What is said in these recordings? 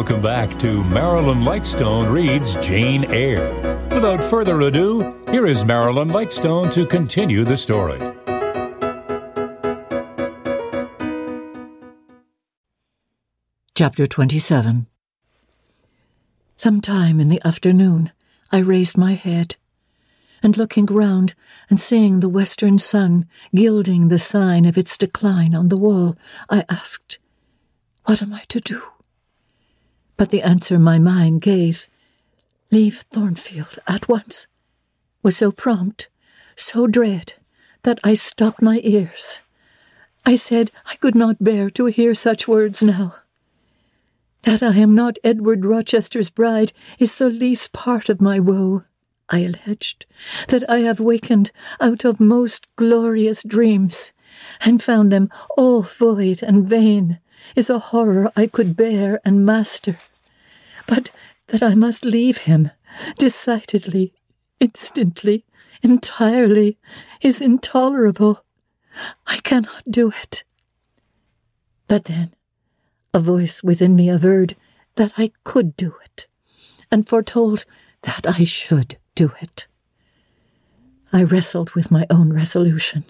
Welcome back to Marilyn Lightstone Reads Jane Eyre. Without further ado, here is Marilyn Lightstone to continue the story. Chapter 27 Some time in the afternoon, I raised my head, and looking round and seeing the western sun gilding the sign of its decline on the wall, I asked, What am I to do? But the answer my mind gave, Leave Thornfield at once, was so prompt, so dread, that I stopped my ears. I said I could not bear to hear such words now. That I am not Edward Rochester's bride is the least part of my woe, I alleged. That I have wakened out of most glorious dreams, and found them all void and vain, is a horror I could bear and master. But that I must leave him, decidedly, instantly, entirely, is intolerable. I cannot do it. But then, a voice within me averred that I could do it, and foretold that I should do it. I wrestled with my own resolution.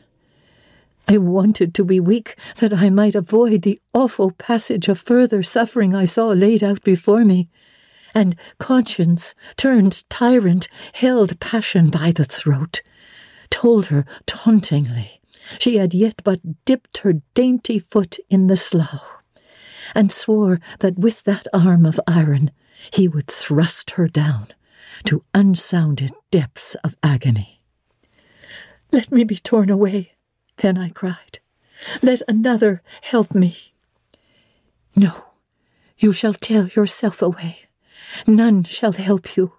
I wanted to be weak that I might avoid the awful passage of further suffering I saw laid out before me, and conscience, turned tyrant, held passion by the throat, told her tauntingly she had yet but dipped her dainty foot in the slough, and swore that with that arm of iron he would thrust her down to unsounded depths of agony. Let me be torn away, then I cried. Let another help me. No, you shall tear yourself away. None shall help you.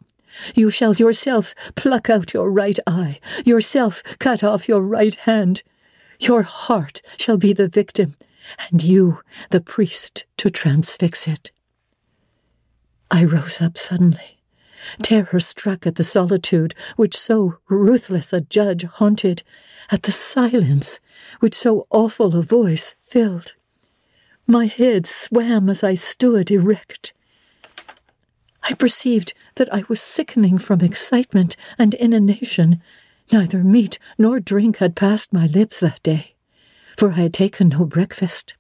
You shall yourself pluck out your right eye, yourself cut off your right hand. Your heart shall be the victim, and you the priest to transfix it. I rose up suddenly, terror struck at the solitude which so ruthless a judge haunted, at the silence which so awful a voice filled. My head swam as I stood erect. I perceived that I was sickening from excitement and inanition. Neither meat nor drink had passed my lips that day, for I had taken no breakfast.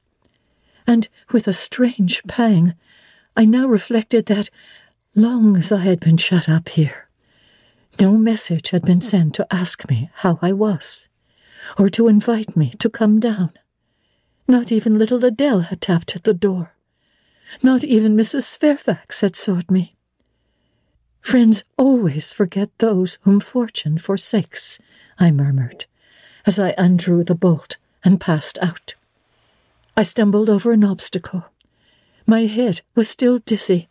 And with a strange pang, I now reflected that, long as I had been shut up here, no message had been sent to ask me how I was, or to invite me to come down. Not even little Adele had tapped at the door. Not even Mrs. Fairfax had sought me. Friends always forget those whom fortune forsakes, I murmured, as I undrew the bolt and passed out. I stumbled over an obstacle. My head was still dizzy,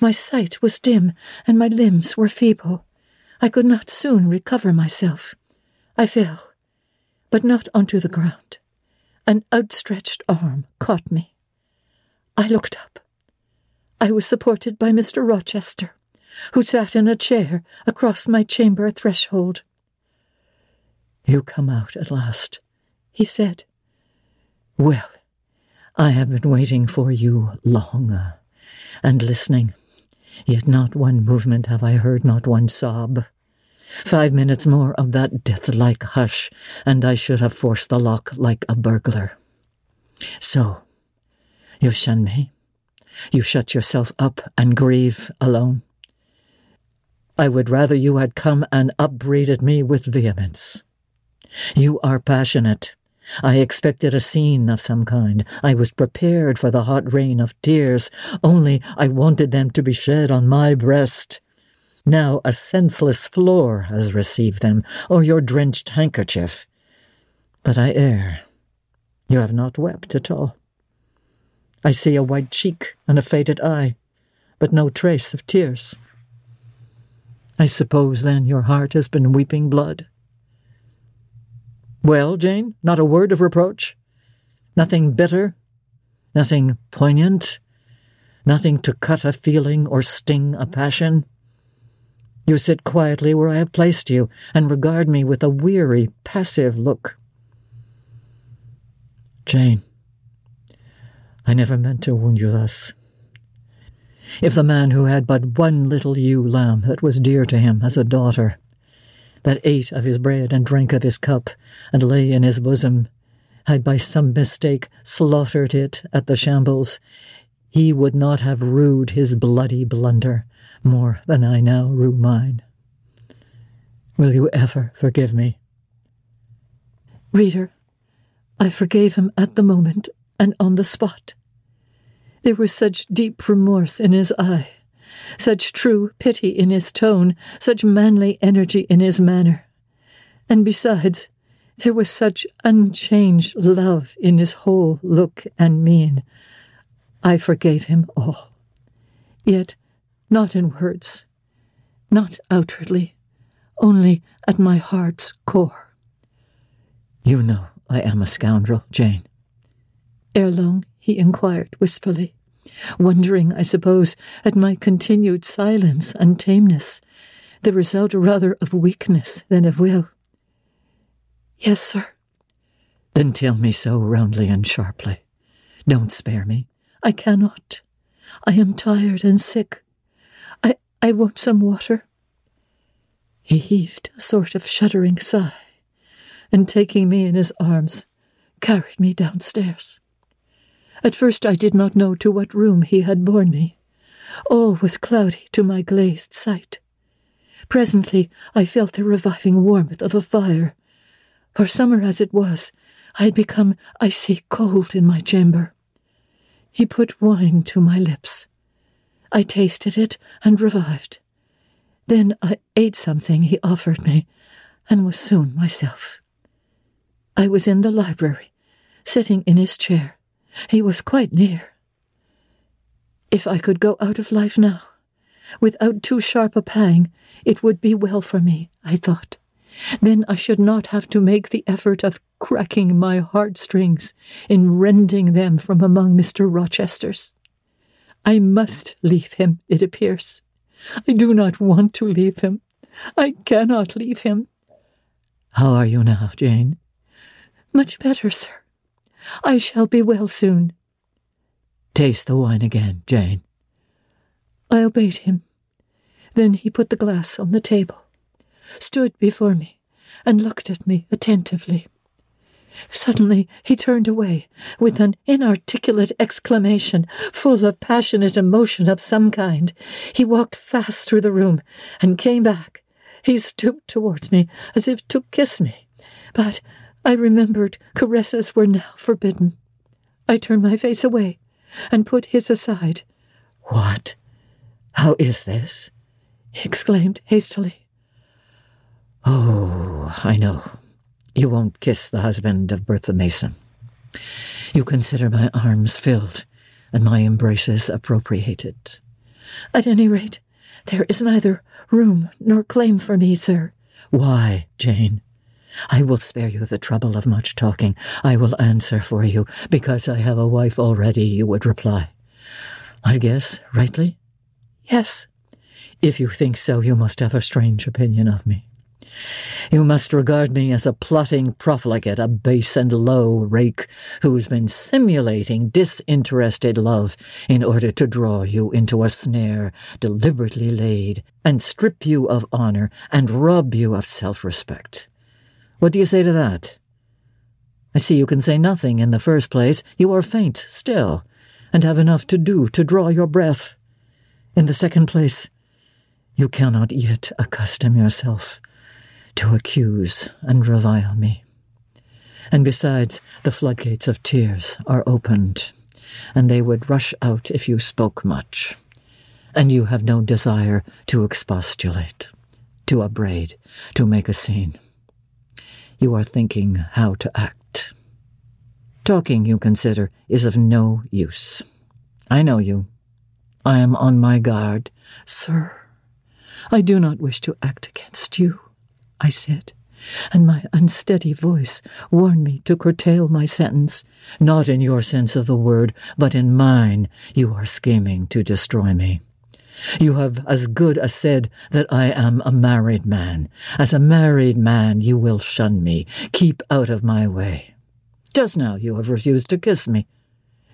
my sight was dim, and my limbs were feeble. I could not soon recover myself. I fell, but not onto the ground. An outstretched arm caught me. I looked up. I was supported by Mr. Rochester, who sat in a chair across my chamber threshold. You come out at last, he said. Well, I have been waiting for you long, and listening, yet not one movement have I heard, not one sob. Five minutes more of that death-like hush, and I should have forced the lock like a burglar. So, you shun me? You shut yourself up and grieve alone? I would rather you had come and upbraided me with vehemence. You are passionate. I expected a scene of some kind. I was prepared for the hot rain of tears, only I wanted them to be shed on my breast. Now a senseless floor has received them, or your drenched handkerchief. But I err. You have not wept at all. I see a white cheek and a faded eye, but no trace of tears. I suppose, then, your heart has been weeping blood. Well, Jane, not a word of reproach? Nothing bitter? Nothing poignant? Nothing to cut a feeling or sting a passion? You sit quietly where I have placed you, and regard me with a weary, passive look. Jane, I never meant to wound you thus. if the man who had but one little ewe lamb that was dear to him as a daughter, that ate of his bread and drank of his cup, and lay in his bosom, had by some mistake slaughtered it at the shambles, he would not have rued his bloody blunder more than I now rue mine. Will you ever forgive me? Reader, I forgave him at the moment and on the spot. There was such deep remorse in his eye, such true pity in his tone, such manly energy in his manner. And besides, there was such unchanged love in his whole look and mien. I forgave him all. Yet not in words, not outwardly, only at my heart's core. You know I am a scoundrel, Jane. Ere long he inquired wistfully, wondering, I suppose, at my continued silence and tameness, the result rather of weakness than of will. Yes, sir. Then tell me so roundly and sharply. Don't spare me. I cannot. I am tired and sick. I, I want some water. He heaved a sort of shuddering sigh, and taking me in his arms, carried me downstairs. At first I did not know to what room he had borne me. All was cloudy to my glazed sight. Presently I felt the reviving warmth of a fire. For summer as it was, I had become icy cold in my chamber. He put wine to my lips. I tasted it and revived. Then I ate something he offered me, and was soon myself. I was in the library, sitting in his chair. He was quite near. If I could go out of life now, without too sharp a pang, it would be well for me, I thought. Then I should not have to make the effort of cracking my heartstrings in rending them from among Mr. Rochester's. I must leave him, it appears. I do not want to leave him. I cannot leave him. How are you now, Jane? Much better, sir. I shall be well soon. Taste the wine again, Jane. I obeyed him. Then he put the glass on the table, stood before me, and looked at me attentively. Suddenly he turned away with an inarticulate exclamation, full of passionate emotion of some kind. He walked fast through the room and came back. He stooped towards me as if to kiss me, but I remembered caresses were now forbidden. I turned my face away and put his aside. What? How is this? he exclaimed hastily. Oh, I know. You won't kiss the husband of Bertha Mason. You consider my arms filled and my embraces appropriated. At any rate, there is neither room nor claim for me, sir. Why, Jane? I will spare you the trouble of much talking. I will answer for you, because I have a wife already, you would reply. I guess, rightly? Yes. If you think so, you must have a strange opinion of me. You must regard me as a plotting profligate, a base and low rake who's been simulating disinterested love in order to draw you into a snare deliberately laid and strip you of honor and rob you of self respect. What do you say to that? I see you can say nothing in the first place. You are faint still, and have enough to do to draw your breath. In the second place, you cannot yet accustom yourself to accuse and revile me. And besides, the floodgates of tears are opened, and they would rush out if you spoke much. And you have no desire to expostulate, to upbraid, to make a scene. You are thinking how to act. Talking, you consider, is of no use. I know you. I am on my guard. Sir, I do not wish to act against you, I said, and my unsteady voice warned me to curtail my sentence. Not in your sense of the word, but in mine, you are scheming to destroy me. You have as good as said that I am a married man. As a married man, you will shun me, keep out of my way. Just now you have refused to kiss me.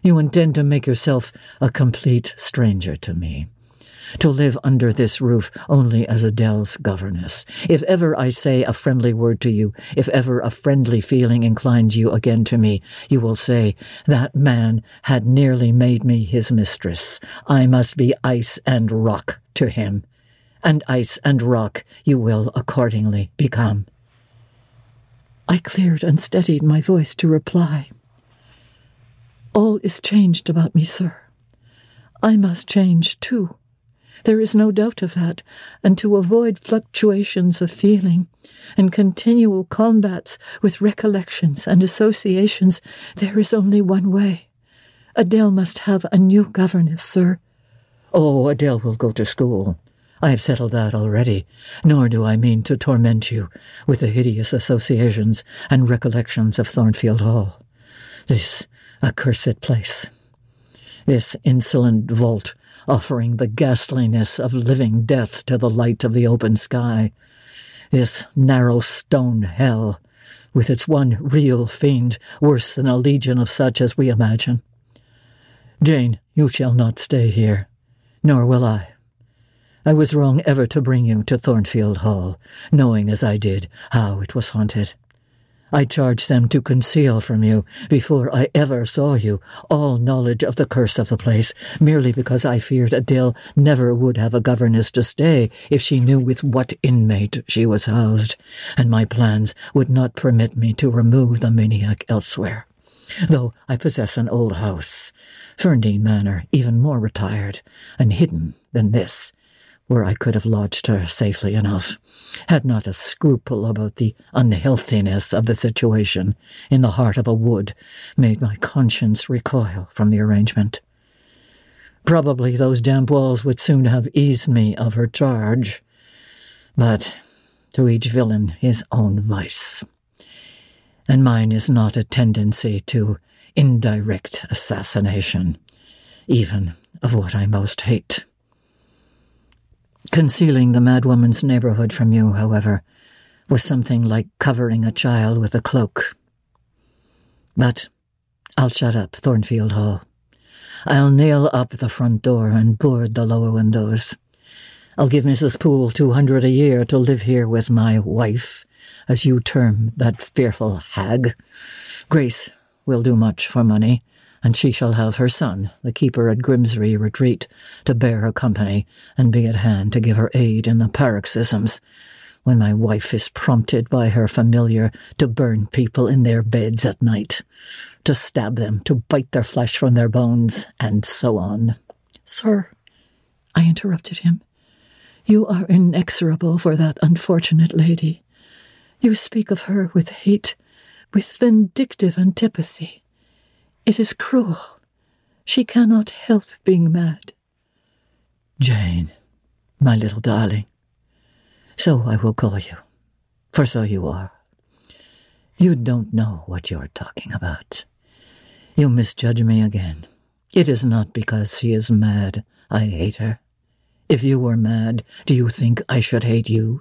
You intend to make yourself a complete stranger to me to live under this roof only as Adele's governess. If ever I say a friendly word to you, if ever a friendly feeling inclines you again to me, you will say, That man had nearly made me his mistress. I must be ice and rock to him. And ice and rock you will accordingly become. I cleared and steadied my voice to reply. All is changed about me, sir. I must change, too. There is no doubt of that, and to avoid fluctuations of feeling and continual combats with recollections and associations, there is only one way. Adele must have a new governess, sir. Oh, Adele will go to school. I have settled that already, nor do I mean to torment you with the hideous associations and recollections of Thornfield Hall. This accursed place. This insolent vault offering the ghastliness of living death to the light of the open sky. This narrow stone hell, with its one real fiend, worse than a legion of such as we imagine. Jane, you shall not stay here, nor will I. I was wrong ever to bring you to Thornfield Hall, knowing as I did how it was haunted. I charge them to conceal from you, before I ever saw you, all knowledge of the curse of the place, merely because I feared Adele never would have a governess to stay if she knew with what inmate she was housed, and my plans would not permit me to remove the maniac elsewhere. Though I possess an old house, Ferndean Manor, even more retired and hidden than this, where I could have lodged her safely enough, had not a scruple about the unhealthiness of the situation in the heart of a wood made my conscience recoil from the arrangement. Probably those damp walls would soon have eased me of her charge, but to each villain his own vice. And mine is not a tendency to indirect assassination, even of what I most hate. Concealing the madwoman's neighborhood from you, however, was something like covering a child with a cloak. But I'll shut up Thornfield Hall. I'll nail up the front door and board the lower windows. I'll give Mrs. Poole two hundred a year to live here with my wife, as you term that fearful hag. Grace will do much for money, and she shall have her son, the keeper at Grimsby Retreat, to bear her company and be at hand to give her aid in the paroxysms, when my wife is prompted by her familiar to burn people in their beds at night, to stab them, to bite their flesh from their bones, and so on. Sir, I interrupted him, you are inexorable for that unfortunate lady. You speak of her with hate, with vindictive antipathy. It is cruel. She cannot help being mad. Jane, my little darling, so I will call you, for so you are. You don't know what you're talking about. You misjudge me again. It is not because she is mad I hate her. If you were mad, do you think I should hate you?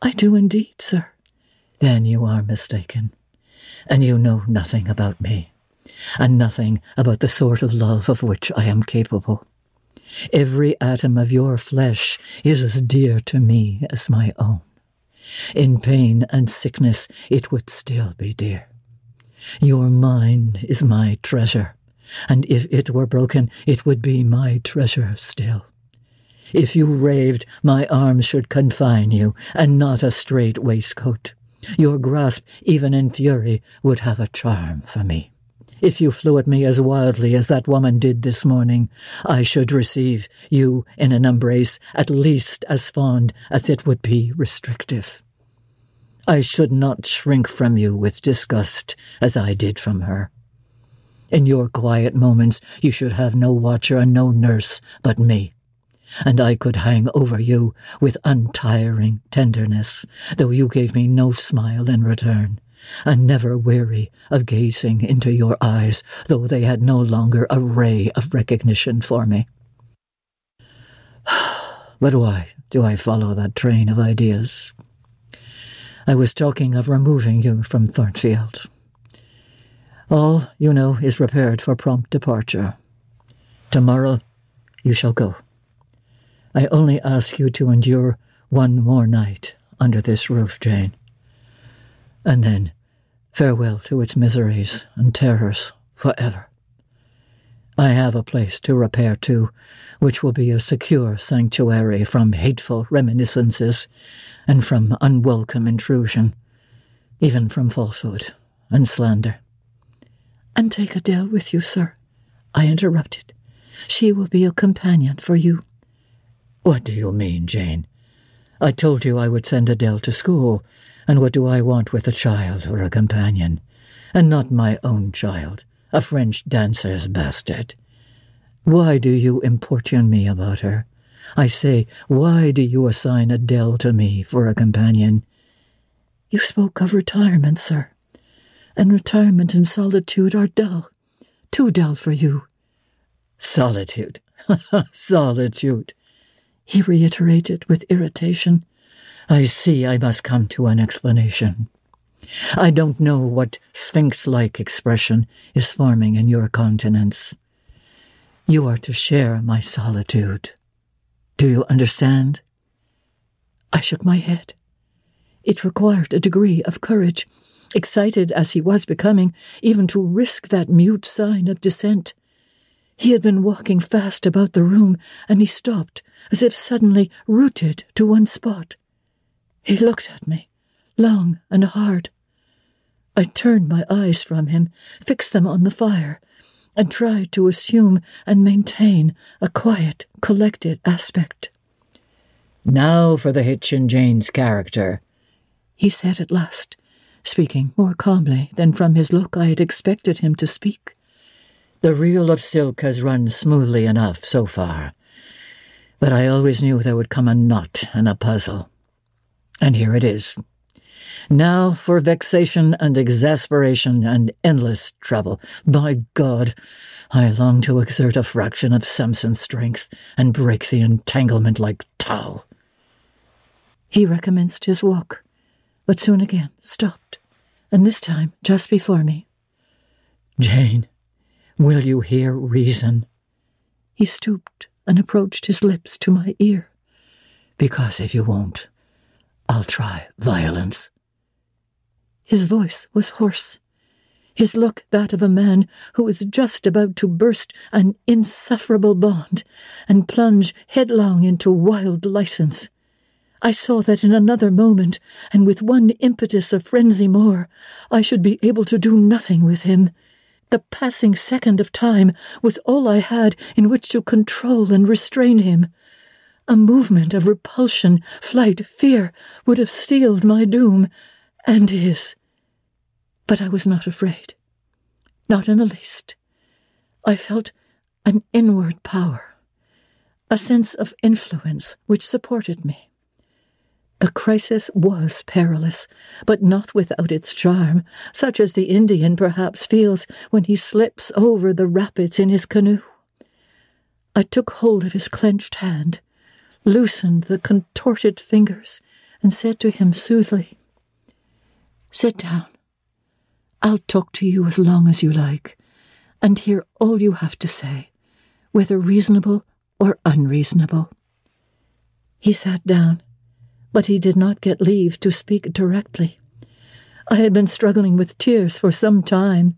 I do indeed, sir. Then you are mistaken, and you know nothing about me and nothing about the sort of love of which I am capable. Every atom of your flesh is as dear to me as my own. In pain and sickness, it would still be dear. Your mind is my treasure, and if it were broken, it would be my treasure still. If you raved, my arms should confine you, and not a strait waistcoat. Your grasp, even in fury, would have a charm for me. If you flew at me as wildly as that woman did this morning, I should receive you in an embrace at least as fond as it would be restrictive. I should not shrink from you with disgust as I did from her. In your quiet moments, you should have no watcher and no nurse but me, and I could hang over you with untiring tenderness, though you gave me no smile in return and never weary of gazing into your eyes, though they had no longer a ray of recognition for me. But why do I follow that train of ideas? I was talking of removing you from Thornfield. All, you know, is prepared for prompt departure. Tomorrow you shall go. I only ask you to endure one more night under this roof, Jane. And then farewell to its miseries and terrors forever. I have a place to repair to, which will be a secure sanctuary from hateful reminiscences and from unwelcome intrusion, even from falsehood and slander. And take Adele with you, sir, I interrupted. She will be a companion for you. What do you mean, Jane? I told you I would send Adele to school, and what do I want with a child or a companion? And not my own child, a French dancer's bastard. Why do you importune me about her? I say, why do you assign Adele to me for a companion? You spoke of retirement, sir, and retirement and solitude are dull, too dull for you. Solitude, solitude he reiterated with irritation. I see I must come to an explanation. I don't know what sphinx like expression is forming in your countenance. You are to share my solitude. Do you understand? I shook my head. It required a degree of courage, excited as he was becoming, even to risk that mute sign of dissent. He had been walking fast about the room, and he stopped, as if suddenly rooted to one spot. He looked at me, long and hard. I turned my eyes from him, fixed them on the fire, and tried to assume and maintain a quiet, collected aspect. Now for the hitch in Jane's character, he said at last, speaking more calmly than from his look I had expected him to speak. The reel of silk has run smoothly enough so far, but I always knew there would come a knot and a puzzle. And here it is. Now for vexation and exasperation and endless trouble. By God, I long to exert a fraction of Samson's strength and break the entanglement like tow. He recommenced his walk, but soon again stopped, and this time just before me. Jane, will you hear reason? He stooped and approached his lips to my ear. Because if you won't, I'll try violence. His voice was hoarse, his look that of a man who is just about to burst an insufferable bond and plunge headlong into wild license. I saw that in another moment, and with one impetus of frenzy more, I should be able to do nothing with him. The passing second of time was all I had in which to control and restrain him. A movement of repulsion, flight, fear would have sealed my doom, and his. But I was not afraid. Not in the least. I felt an inward power, a sense of influence which supported me. The crisis was perilous, but not without its charm, such as the Indian perhaps feels when he slips over the rapids in his canoe. I took hold of his clenched hand, loosened the contorted fingers, and said to him soothingly, Sit down. I'll talk to you as long as you like, and hear all you have to say, whether reasonable or unreasonable. He sat down but he did not get leave to speak directly. I had been struggling with tears for some time.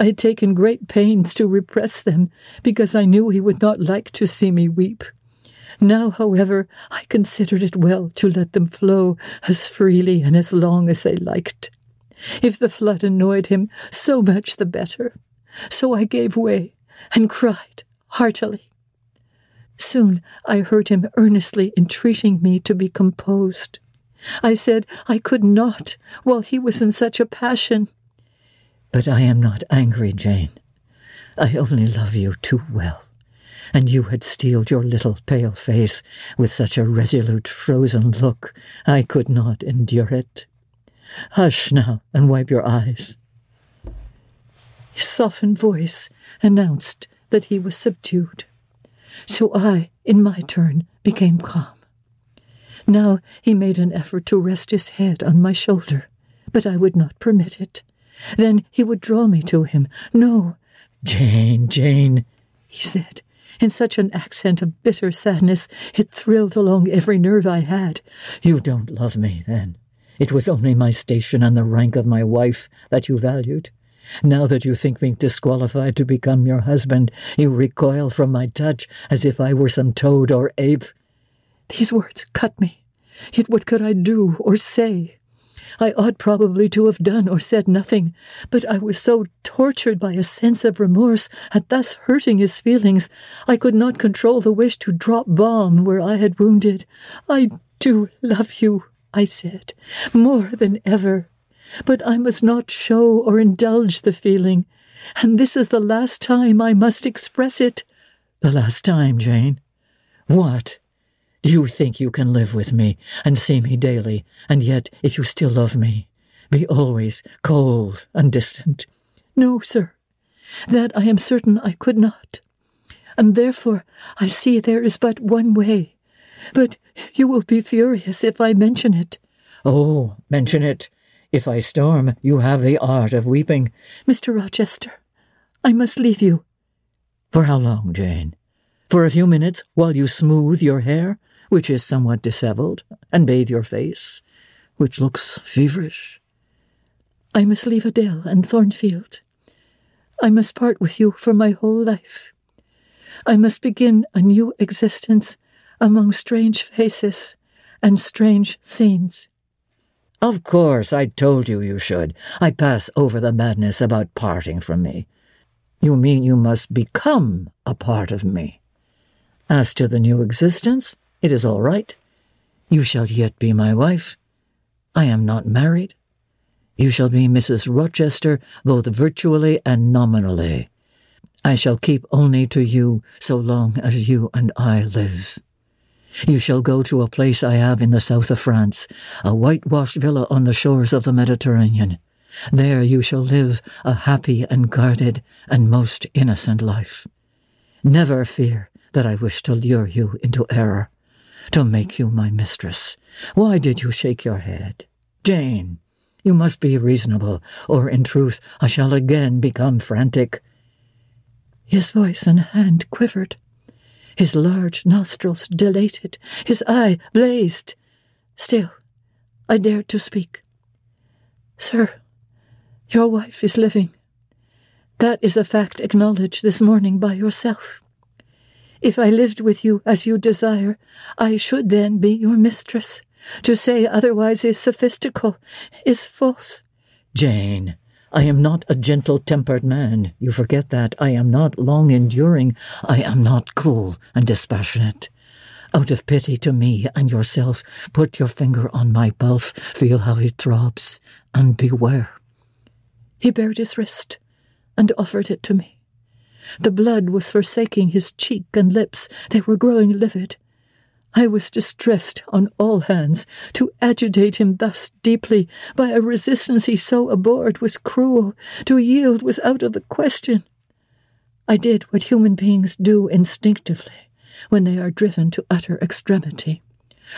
I had taken great pains to repress them, because I knew he would not like to see me weep. Now, however, I considered it well to let them flow as freely and as long as they liked. If the flood annoyed him, so much the better. So I gave way and cried heartily. Soon I heard him earnestly entreating me to be composed. I said I could not while he was in such a passion. But I am not angry, Jane. I only love you too well. And you had steeled your little pale face with such a resolute, frozen look, I could not endure it. Hush now and wipe your eyes. His softened voice announced that he was subdued. So I, in my turn, became calm. Now he made an effort to rest his head on my shoulder, but I would not permit it. Then he would draw me to him. No, Jane, Jane, he said, in such an accent of bitter sadness it thrilled along every nerve I had. You don't love me, then. It was only my station and the rank of my wife that you valued. Now that you think me disqualified to become your husband, you recoil from my touch as if I were some toad or ape. These words cut me. Yet what could I do or say? I ought probably to have done or said nothing, but I was so tortured by a sense of remorse at thus hurting his feelings, I could not control the wish to drop balm where I had wounded. I do love you, I said, more than ever. But I must not show or indulge the feeling, and this is the last time I must express it. The last time, Jane? What? Do you think you can live with me and see me daily, and yet, if you still love me, be always cold and distant? No, sir. That I am certain I could not. And therefore I see there is but one way. But you will be furious if I mention it. Oh, mention it. If I storm, you have the art of weeping. Mr. Rochester, I must leave you. For how long, Jane? For a few minutes while you smooth your hair? Which is somewhat dishevelled, and bathe your face, which looks feverish. I must leave Adele and Thornfield. I must part with you for my whole life. I must begin a new existence among strange faces and strange scenes. Of course, I told you you should. I pass over the madness about parting from me. You mean you must become a part of me. As to the new existence, it is all right. You shall yet be my wife. I am not married. You shall be Mrs. Rochester both virtually and nominally. I shall keep only to you so long as you and I live. You shall go to a place I have in the south of France, a whitewashed villa on the shores of the Mediterranean. There you shall live a happy and guarded and most innocent life. Never fear that I wish to lure you into error to make you my mistress. Why did you shake your head? Jane, you must be reasonable, or in truth I shall again become frantic. His voice and hand quivered. His large nostrils dilated. His eye blazed. Still, I dared to speak. Sir, your wife is living. That is a fact acknowledged this morning by yourself. If I lived with you as you desire, I should then be your mistress. To say otherwise is sophistical, is false. Jane, I am not a gentle tempered man. You forget that. I am not long enduring. I am not cool and dispassionate. Out of pity to me and yourself, put your finger on my pulse, feel how it throbs, and beware. He bared his wrist and offered it to me. The blood was forsaking his cheek and lips, they were growing livid. I was distressed on all hands. To agitate him thus deeply by a resistance he so abhorred was cruel. To yield was out of the question. I did what human beings do instinctively when they are driven to utter extremity,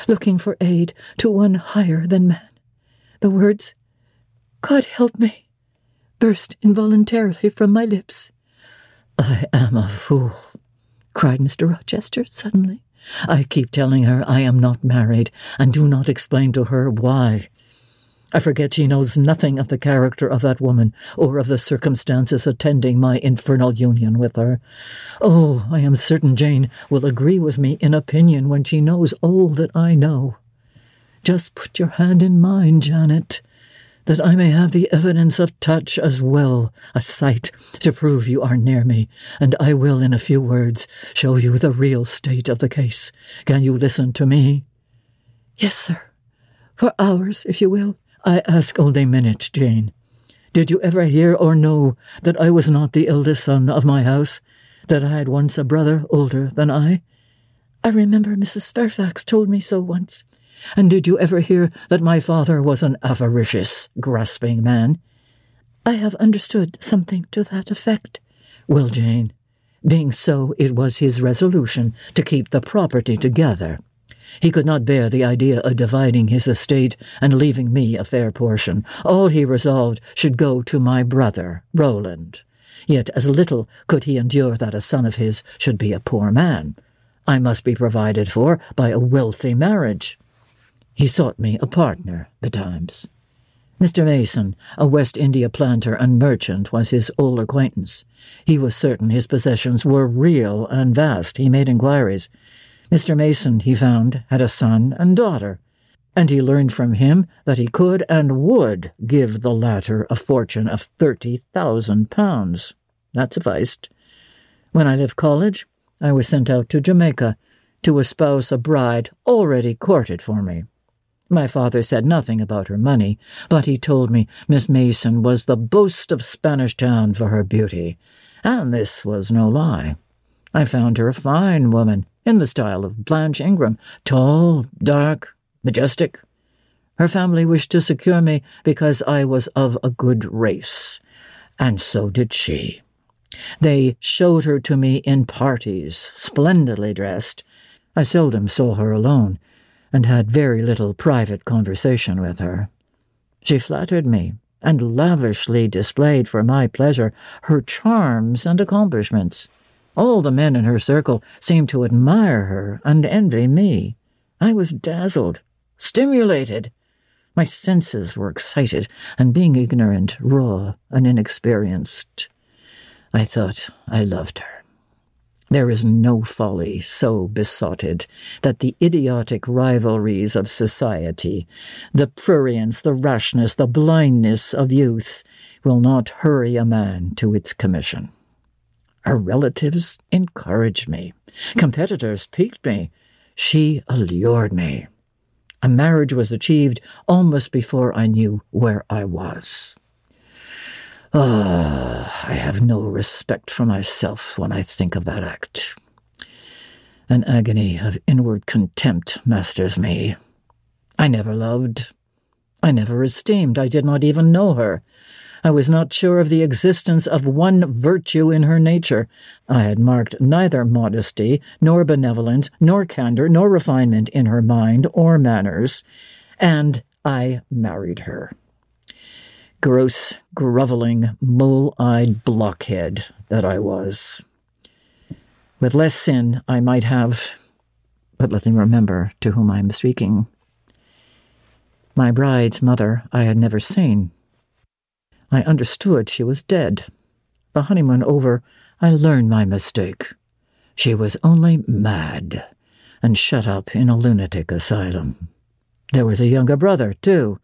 looking for aid to one higher than man. The words, God help me, burst involuntarily from my lips. I am a fool, cried Mr. Rochester suddenly. I keep telling her I am not married, and do not explain to her why. I forget she knows nothing of the character of that woman, or of the circumstances attending my infernal union with her. Oh, I am certain Jane will agree with me in opinion when she knows all that I know. Just put your hand in mine, Janet that I may have the evidence of touch as well as sight to prove you are near me, and I will, in a few words, show you the real state of the case. Can you listen to me? Yes, sir. For hours, if you will. I ask only a minute, Jane. Did you ever hear or know that I was not the eldest son of my house? That I had once a brother older than I? I remember Mrs. Fairfax told me so once. And did you ever hear that my father was an avaricious, grasping man? I have understood something to that effect. Well, Jane, being so, it was his resolution to keep the property together. He could not bear the idea of dividing his estate and leaving me a fair portion. All he resolved should go to my brother, Roland. Yet as little could he endure that a son of his should be a poor man. I must be provided for by a wealthy marriage. He sought me a partner betimes. Mr. Mason, a West India planter and merchant, was his old acquaintance. He was certain his possessions were real and vast. He made inquiries. Mr. Mason, he found, had a son and daughter, and he learned from him that he could and would give the latter a fortune of thirty thousand pounds. That sufficed. When I left college, I was sent out to Jamaica to espouse a bride already courted for me. My father said nothing about her money, but he told me Miss Mason was the boast of Spanish Town for her beauty, and this was no lie. I found her a fine woman, in the style of Blanche Ingram, tall, dark, majestic. Her family wished to secure me because I was of a good race, and so did she. They showed her to me in parties, splendidly dressed. I seldom saw her alone, and had very little private conversation with her. She flattered me, and lavishly displayed for my pleasure her charms and accomplishments. All the men in her circle seemed to admire her and envy me. I was dazzled, stimulated. My senses were excited, and being ignorant, raw, and inexperienced, I thought I loved her. There is no folly so besotted that the idiotic rivalries of society, the prurience, the rashness, the blindness of youth will not hurry a man to its commission. Her relatives encouraged me. Competitors piqued me. She allured me. A marriage was achieved almost before I knew where I was. Ah, oh, I have no respect for myself when I think of that act. An agony of inward contempt masters me. I never loved. I never esteemed. I did not even know her. I was not sure of the existence of one virtue in her nature. I had marked neither modesty, nor benevolence, nor candor, nor refinement in her mind or manners, and I married her. Gross, groveling, mole eyed blockhead that I was. With less sin, I might have, but let me remember to whom I am speaking. My bride's mother I had never seen. I understood she was dead. The honeymoon over, I learned my mistake. She was only mad and shut up in a lunatic asylum. There was a younger brother, too,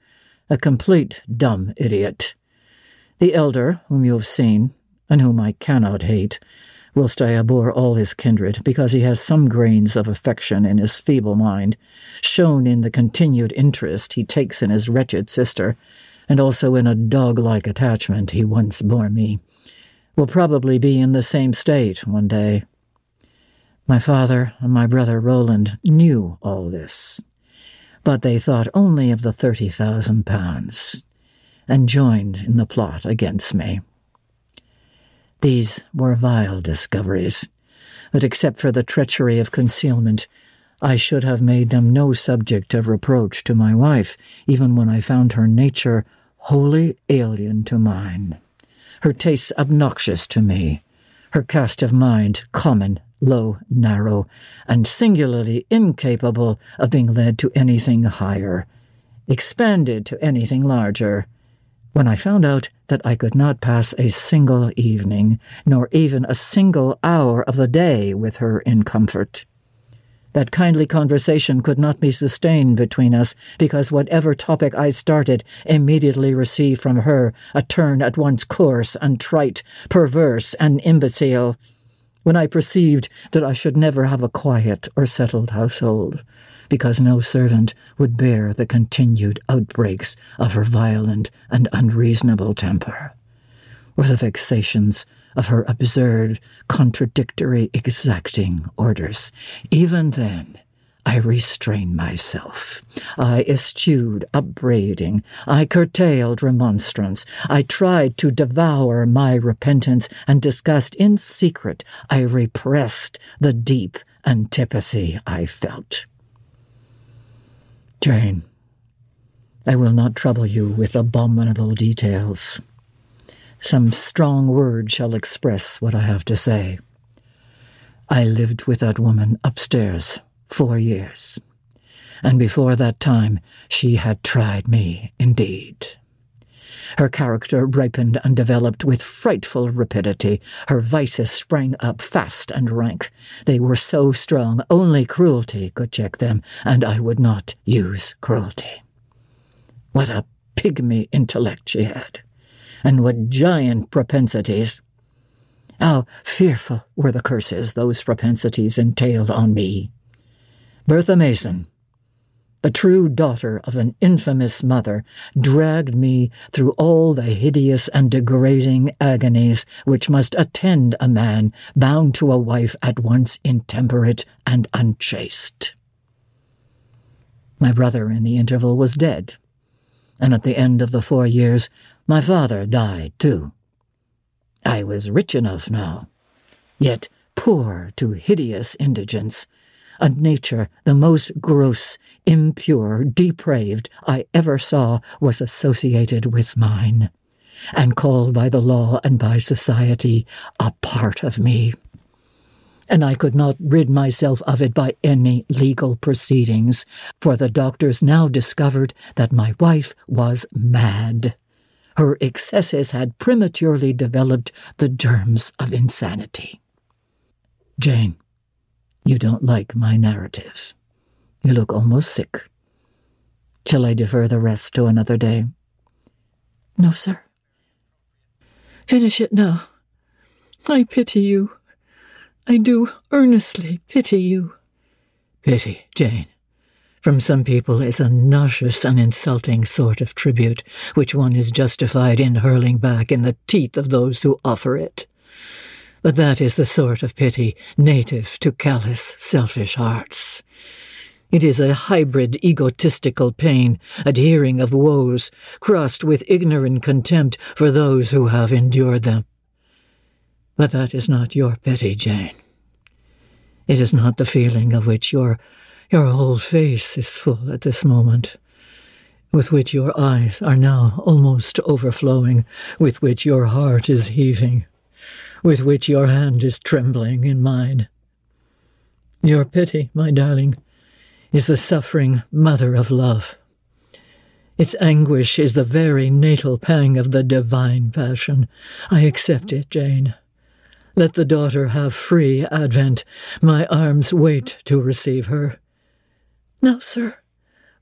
a complete dumb idiot. The elder, whom you have seen, and whom I cannot hate, whilst I abhor all his kindred, because he has some grains of affection in his feeble mind, shown in the continued interest he takes in his wretched sister, and also in a dog like attachment he once bore me, will probably be in the same state one day. My father and my brother Roland knew all this, but they thought only of the thirty thousand pounds, and joined in the plot against me. These were vile discoveries, but except for the treachery of concealment, I should have made them no subject of reproach to my wife, even when I found her nature wholly alien to mine, her tastes obnoxious to me, her cast of mind common, low, narrow, and singularly incapable of being led to anything higher, expanded to anything larger. When I found out that I could not pass a single evening, nor even a single hour of the day with her in comfort, that kindly conversation could not be sustained between us because whatever topic I started immediately received from her a turn at once coarse and trite, perverse and imbecile. When I perceived that I should never have a quiet or settled household, because no servant would bear the continued outbreaks of her violent and unreasonable temper, or the vexations of her absurd, contradictory, exacting orders. Even then, I restrained myself. I eschewed upbraiding. I curtailed remonstrance. I tried to devour my repentance and disgust in secret. I repressed the deep antipathy I felt. Jane, I will not trouble you with abominable details. Some strong word shall express what I have to say. I lived with that woman upstairs four years, and before that time she had tried me indeed. Her character ripened and developed with frightful rapidity. Her vices sprang up fast and rank. They were so strong, only cruelty could check them, and I would not use cruelty. What a pygmy intellect she had, and what giant propensities. How fearful were the curses those propensities entailed on me. Bertha Mason, the true daughter of an infamous mother, dragged me through all the hideous and degrading agonies which must attend a man bound to a wife at once intemperate and unchaste. My brother in the interval was dead, and at the end of the four years my father died too. I was rich enough now, yet poor to hideous indigence, a nature the most gross, impure, depraved I ever saw was associated with mine, and called by the law and by society a part of me. And I could not rid myself of it by any legal proceedings, for the doctors now discovered that my wife was mad. Her excesses had prematurely developed the germs of insanity. Jane, you don't like my narrative. You look almost sick. Shall I defer the rest to another day? No, sir. Finish it now. I pity you. I do earnestly pity you. Pity, Jane, from some people is a nauseous and insulting sort of tribute, which one is justified in hurling back in the teeth of those who offer it. But that is the sort of pity native to callous, selfish hearts. It is a hybrid egotistical pain, adhering of woes, crossed with ignorant contempt for those who have endured them. But that is not your pity, Jane. It is not the feeling of which your your whole face is full at this moment, with which your eyes are now almost overflowing, with which your heart is heaving with which your hand is trembling in mine. Your pity, my darling, is the suffering mother of love. Its anguish is the very natal pang of the divine passion. I accept it, Jane. Let the daughter have free advent. My arms wait to receive her. Now, sir,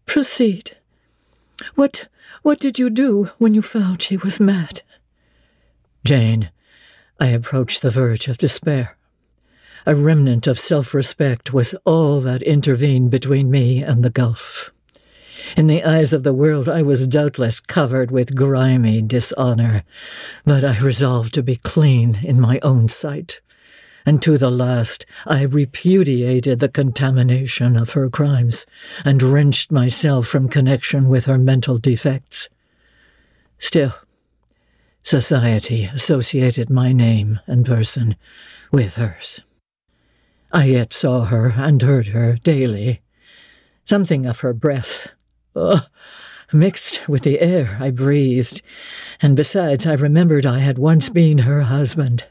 proceed. What what did you do when you found she was mad? Jane, I approached the verge of despair. A remnant of self respect was all that intervened between me and the gulf. In the eyes of the world, I was doubtless covered with grimy dishonor, but I resolved to be clean in my own sight. And to the last, I repudiated the contamination of her crimes and wrenched myself from connection with her mental defects. Still, Society associated my name and person with hers. I yet saw her and heard her daily. Something of her breath, oh, mixed with the air I breathed, and besides, I remembered I had once been her husband.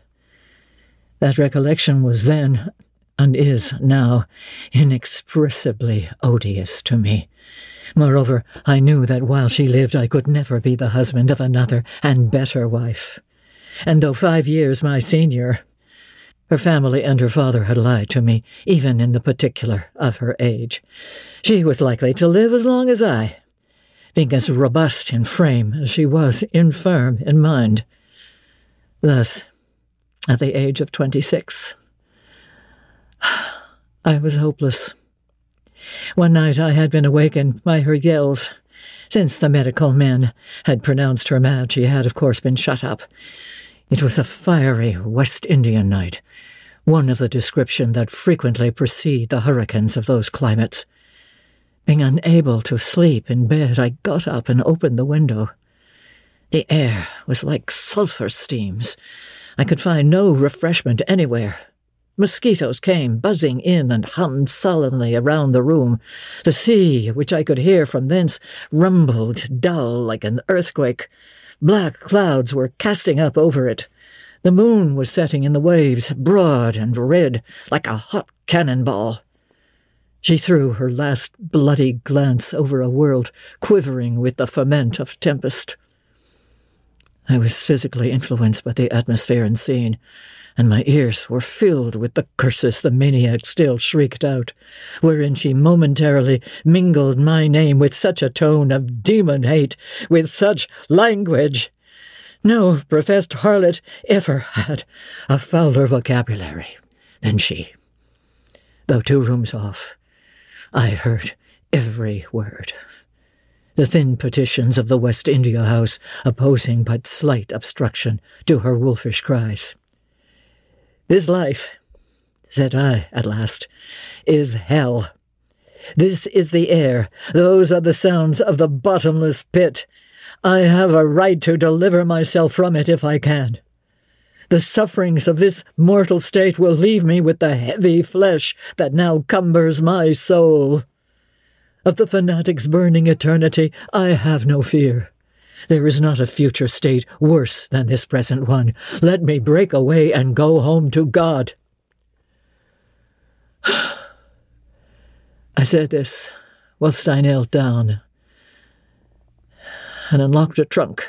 That recollection was then, and is now, inexpressibly odious to me. Moreover, I knew that while she lived I could never be the husband of another and better wife. And though five years my senior, her family and her father had lied to me, even in the particular of her age. She was likely to live as long as I, being as robust in frame as she was infirm in mind. Thus, at the age of twenty six, I was hopeless. One night I had been awakened by her yells. Since the medical men had pronounced her mad, she had, of course, been shut up. It was a fiery West Indian night, one of the description that frequently precede the hurricanes of those climates. Being unable to sleep in bed, I got up and opened the window. The air was like sulphur steams. I could find no refreshment anywhere. Mosquitoes came buzzing in and hummed sullenly around the room. The sea, which I could hear from thence, rumbled dull like an earthquake. Black clouds were casting up over it. The moon was setting in the waves, broad and red, like a hot cannonball. She threw her last bloody glance over a world quivering with the ferment of tempest. I was physically influenced by the atmosphere and scene, and my ears were filled with the curses the maniac still shrieked out, wherein she momentarily mingled my name with such a tone of demon hate, with such language. No professed harlot ever had a fouler vocabulary than she. Though two rooms off, I heard every word. The thin petitions of the West India House opposing but slight obstruction to her wolfish cries. This life, said I at last, is hell. This is the air, those are the sounds of the bottomless pit. I have a right to deliver myself from it if I can. The sufferings of this mortal state will leave me with the heavy flesh that now cumbers my soul. Of the fanatic's burning eternity, I have no fear. There is not a future state worse than this present one. Let me break away and go home to God. I said this whilst I knelt down and unlocked a trunk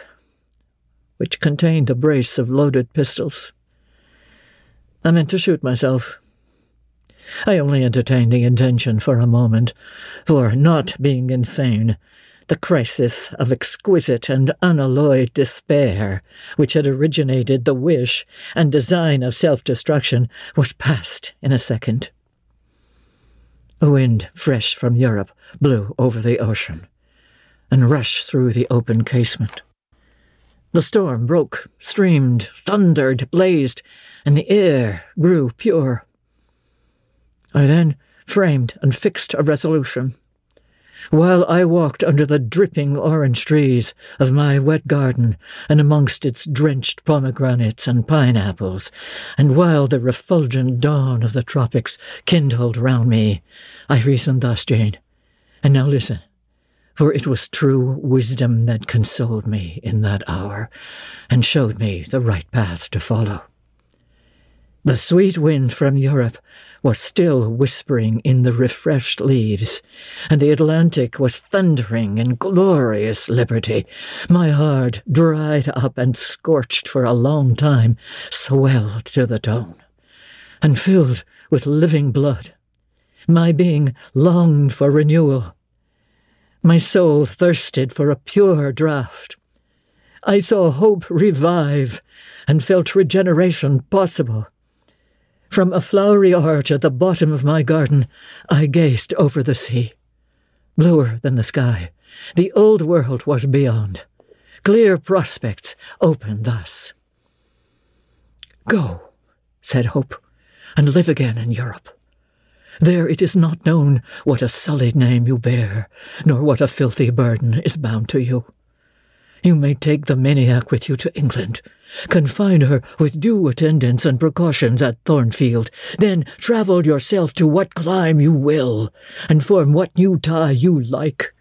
which contained a brace of loaded pistols. I meant to shoot myself. I only entertained the intention for a moment, for, not being insane, the crisis of exquisite and unalloyed despair, which had originated the wish and design of self destruction, was past in a second. A wind fresh from Europe blew over the ocean and rushed through the open casement. The storm broke, streamed, thundered, blazed, and the air grew pure. I then framed and fixed a resolution. While I walked under the dripping orange trees of my wet garden and amongst its drenched pomegranates and pineapples, and while the refulgent dawn of the tropics kindled round me, I reasoned thus, Jane. And now listen for it was true wisdom that consoled me in that hour and showed me the right path to follow. The sweet wind from Europe was still whispering in the refreshed leaves, and the Atlantic was thundering in glorious liberty. My heart, dried up and scorched for a long time, swelled to the tone, and filled with living blood. My being longed for renewal my soul thirsted for a pure draught. I saw hope revive and felt regeneration possible. From a flowery arch at the bottom of my garden, I gazed over the sea. Bluer than the sky, the old world was beyond. Clear prospects opened thus. Go, said Hope, and live again in Europe. There it is not known what a sullied name you bear, nor what a filthy burden is bound to you. You may take the maniac with you to England, confine her with due attendance and precautions at Thornfield, then travel yourself to what clime you will, and form what new tie you like.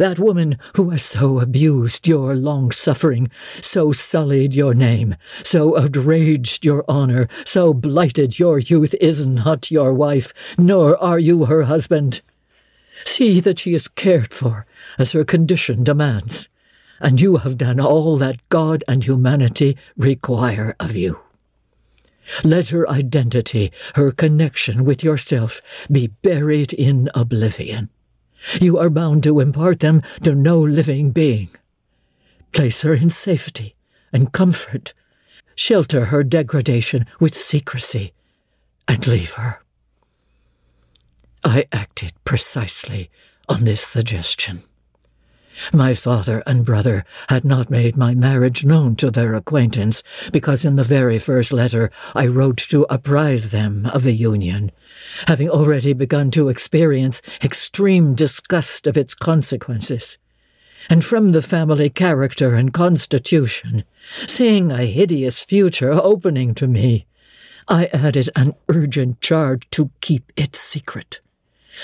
That woman who has so abused your long suffering, so sullied your name, so outraged your honor, so blighted your youth is not your wife, nor are you her husband. See that she is cared for as her condition demands, and you have done all that God and humanity require of you. Let her identity, her connection with yourself, be buried in oblivion. You are bound to impart them to no living being. Place her in safety and comfort. Shelter her degradation with secrecy, and leave her. I acted precisely on this suggestion. My father and brother had not made my marriage known to their acquaintance, because in the very first letter I wrote to apprise them of the union, having already begun to experience extreme disgust of its consequences. And from the family character and constitution, seeing a hideous future opening to me, I added an urgent charge to keep it secret.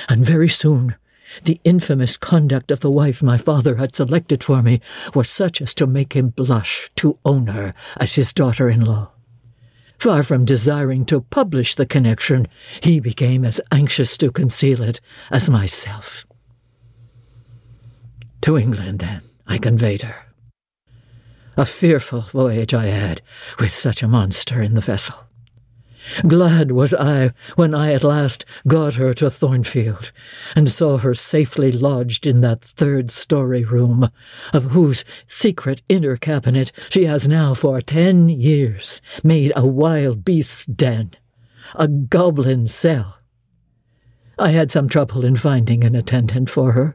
And very soon, the infamous conduct of the wife my father had selected for me was such as to make him blush to own her as his daughter in law. Far from desiring to publish the connection, he became as anxious to conceal it as myself. To England, then, I conveyed her. A fearful voyage I had with such a monster in the vessel. Glad was I when I at last got her to Thornfield, and saw her safely lodged in that third story room, of whose secret inner cabinet she has now for ten years made a wild beast's den, a goblin cell. I had some trouble in finding an attendant for her,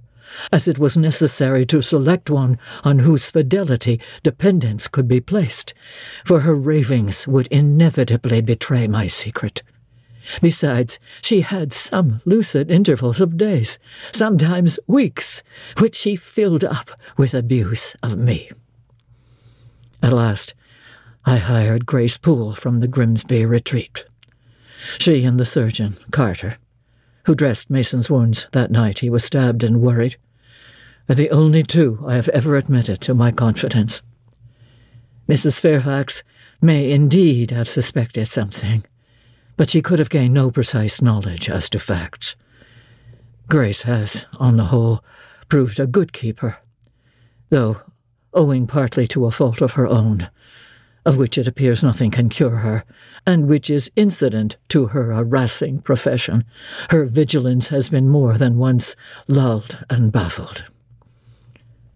as it was necessary to select one on whose fidelity dependence could be placed, for her ravings would inevitably betray my secret. Besides, she had some lucid intervals of days, sometimes weeks, which she filled up with abuse of me. At last, I hired Grace Poole from the Grimsby retreat. She and the surgeon, Carter, who dressed Mason's wounds that night he was stabbed and worried, are the only two I have ever admitted to my confidence. Mrs. Fairfax may indeed have suspected something, but she could have gained no precise knowledge as to facts. Grace has, on the whole, proved a good keeper, though owing partly to a fault of her own, of which it appears nothing can cure her, and which is incident to her harassing profession, her vigilance has been more than once lulled and baffled.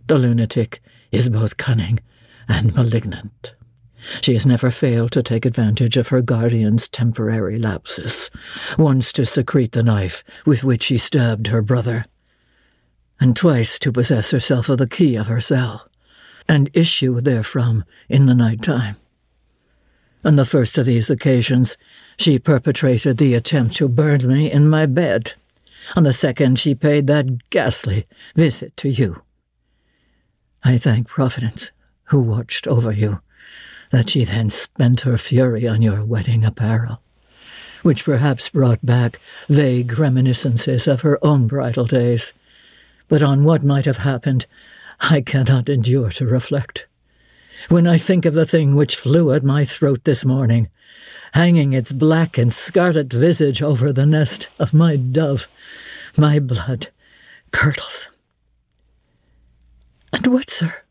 The lunatic is both cunning and malignant. She has never failed to take advantage of her guardian's temporary lapses, once to secrete the knife with which she stabbed her brother, and twice to possess herself of the key of her cell, and issue therefrom in the night time. On the first of these occasions, she perpetrated the attempt to burn me in my bed. On the second, she paid that ghastly visit to you. I thank Providence, who watched over you, that she then spent her fury on your wedding apparel, which perhaps brought back vague reminiscences of her own bridal days. But on what might have happened, I cannot endure to reflect. When I think of the thing which flew at my throat this morning, hanging its black and scarlet visage over the nest of my dove, my blood curdles. And what, sir?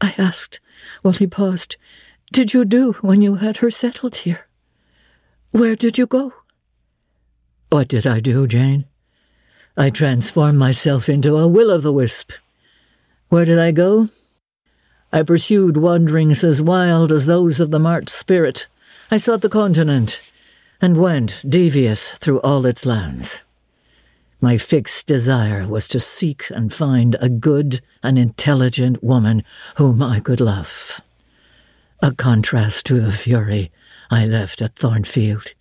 I asked, while he paused, did you do when you had her settled here? Where did you go? What did I do, Jane? I transformed myself into a will o' the wisp. Where did I go? I pursued wanderings as wild as those of the March spirit. I sought the continent, and went devious through all its lands. My fixed desire was to seek and find a good and intelligent woman whom I could love. A contrast to the fury I left at Thornfield.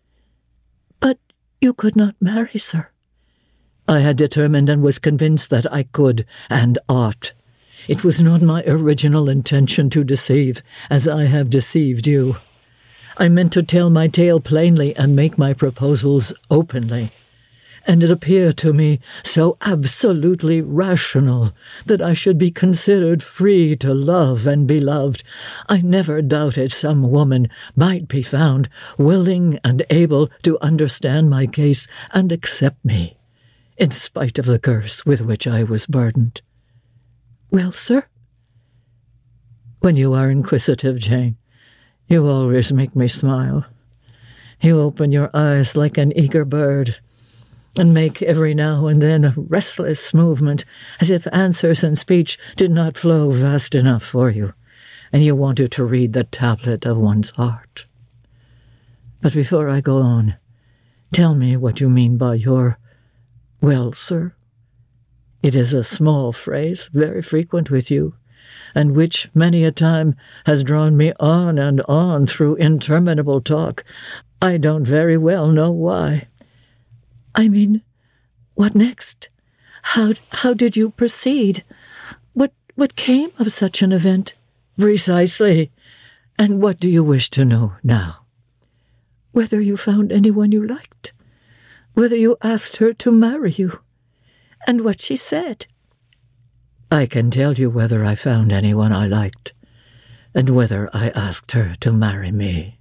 But you could not marry, sir. I had determined and was convinced that I could and ought. It was not my original intention to deceive, as I have deceived you. I meant to tell my tale plainly and make my proposals openly and it appeared to me so absolutely rational that I should be considered free to love and be loved. I never doubted some woman might be found willing and able to understand my case and accept me, in spite of the curse with which I was burdened. Well, sir? When you are inquisitive, Jane, you always make me smile. You open your eyes like an eager bird and make every now and then a restless movement, as if answers and speech did not flow fast enough for you, and you wanted to read the tablet of one's heart. But before I go on, tell me what you mean by your, well, sir. It is a small phrase, very frequent with you, and which many a time has drawn me on and on through interminable talk. I don't very well know why. I mean, what next? How how did you proceed? What what came of such an event? Precisely. And what do you wish to know now? whether you found anyone you liked, whether you asked her to marry you, and what she said. I can tell you whether I found anyone I liked, and whether I asked her to marry me.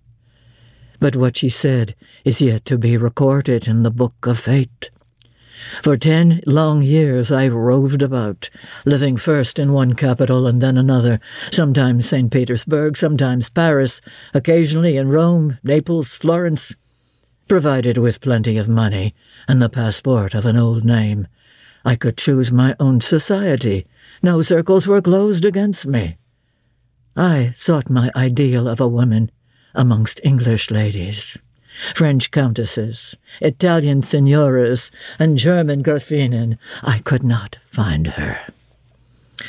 But what she said is yet to be recorded in the book of fate. For ten long years I roved about, living first in one capital and then another, sometimes St. Petersburg, sometimes Paris, occasionally in Rome, Naples, Florence, provided with plenty of money and the passport of an old name. I could choose my own society. No circles were closed against me. I sought my ideal of a woman amongst English ladies. French countesses, Italian signoras, and German Grafinnen, I could not find her.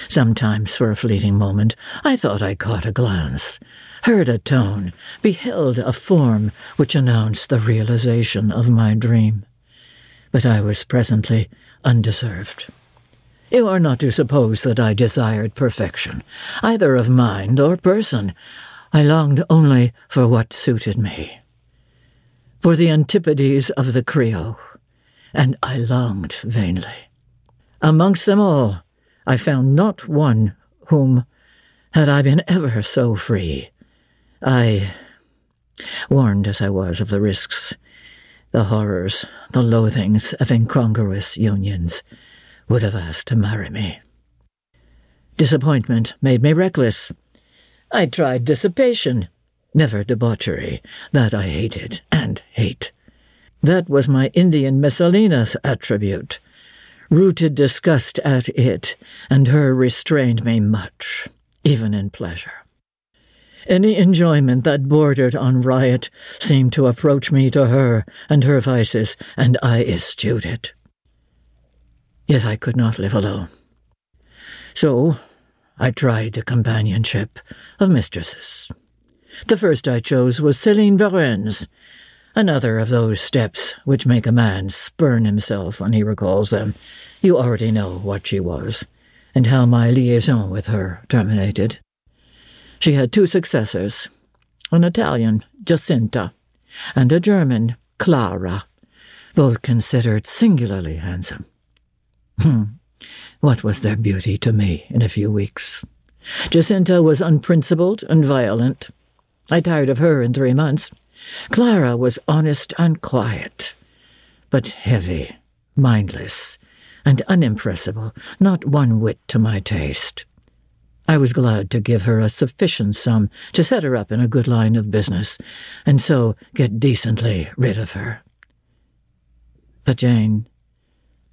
Sometimes, for a fleeting moment, I thought I caught a glance, heard a tone, beheld a form which announced the realization of my dream. But I was presently undeserved. You are not to suppose that I desired perfection, either of mind or person. I longed only for what suited me for the antipodes of the Creole, and I longed vainly. Amongst them all, I found not one whom, had I been ever so free, I, warned as I was of the risks, the horrors, the loathings of incongruous unions, would have asked to marry me. Disappointment made me reckless. I tried dissipation, never debauchery. That I hated and hate. That was my Indian Messalinas attribute. Rooted disgust at it and her restrained me much, even in pleasure. Any enjoyment that bordered on riot seemed to approach me to her and her vices, and I eschewed it. Yet I could not live alone. So I tried the companionship of mistresses. The first I chose was Céline Varens, another of those steps which make a man spurn himself when he recalls them. You already know what she was, and how my liaison with her terminated. She had two successors, an Italian, Jacinta, and a German, Clara, both considered singularly handsome. Hmm. What was their beauty to me in a few weeks? Jacinta was unprincipled and violent, I tired of her in three months. Clara was honest and quiet, but heavy, mindless, and unimpressible, not one whit to my taste. I was glad to give her a sufficient sum to set her up in a good line of business, and so get decently rid of her. But, Jane,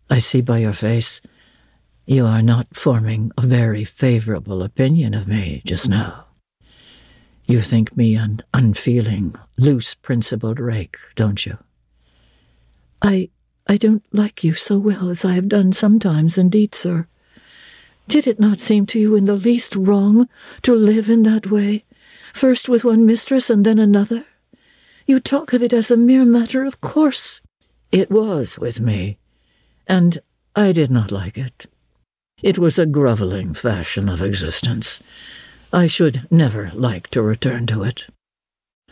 I see by your face you are not forming a very favorable opinion of me just now. You think me an unfeeling, loose principled rake, don't you? I I don't like you so well as I have done sometimes, indeed, sir. Did it not seem to you in the least wrong to live in that way, first with one mistress and then another? You talk of it as a mere matter of course. It was with me, and I did not like it. It was a grovelling fashion of existence, I should never like to return to it.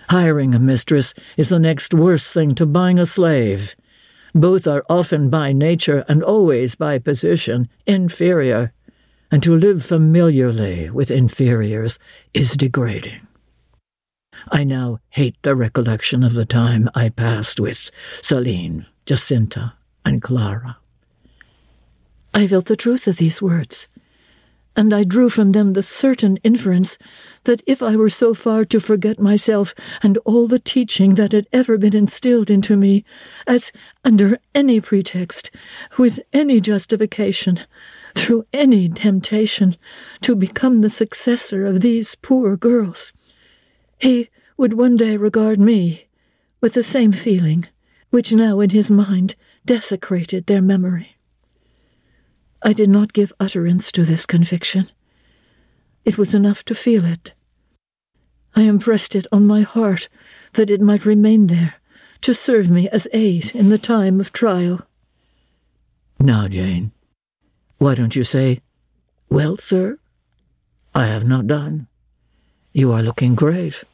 Hiring a mistress is the next worst thing to buying a slave. Both are often by nature and always by position inferior, and to live familiarly with inferiors is degrading. I now hate the recollection of the time I passed with Celine, Jacinta, and Clara. I felt the truth of these words and I drew from them the certain inference that if I were so far to forget myself and all the teaching that had ever been instilled into me, as under any pretext, with any justification, through any temptation, to become the successor of these poor girls, he would one day regard me with the same feeling which now in his mind desecrated their memory. I did not give utterance to this conviction. It was enough to feel it. I impressed it on my heart that it might remain there to serve me as aid in the time of trial. Now, Jane, why don't you say, Well, sir, I have not done. You are looking grave.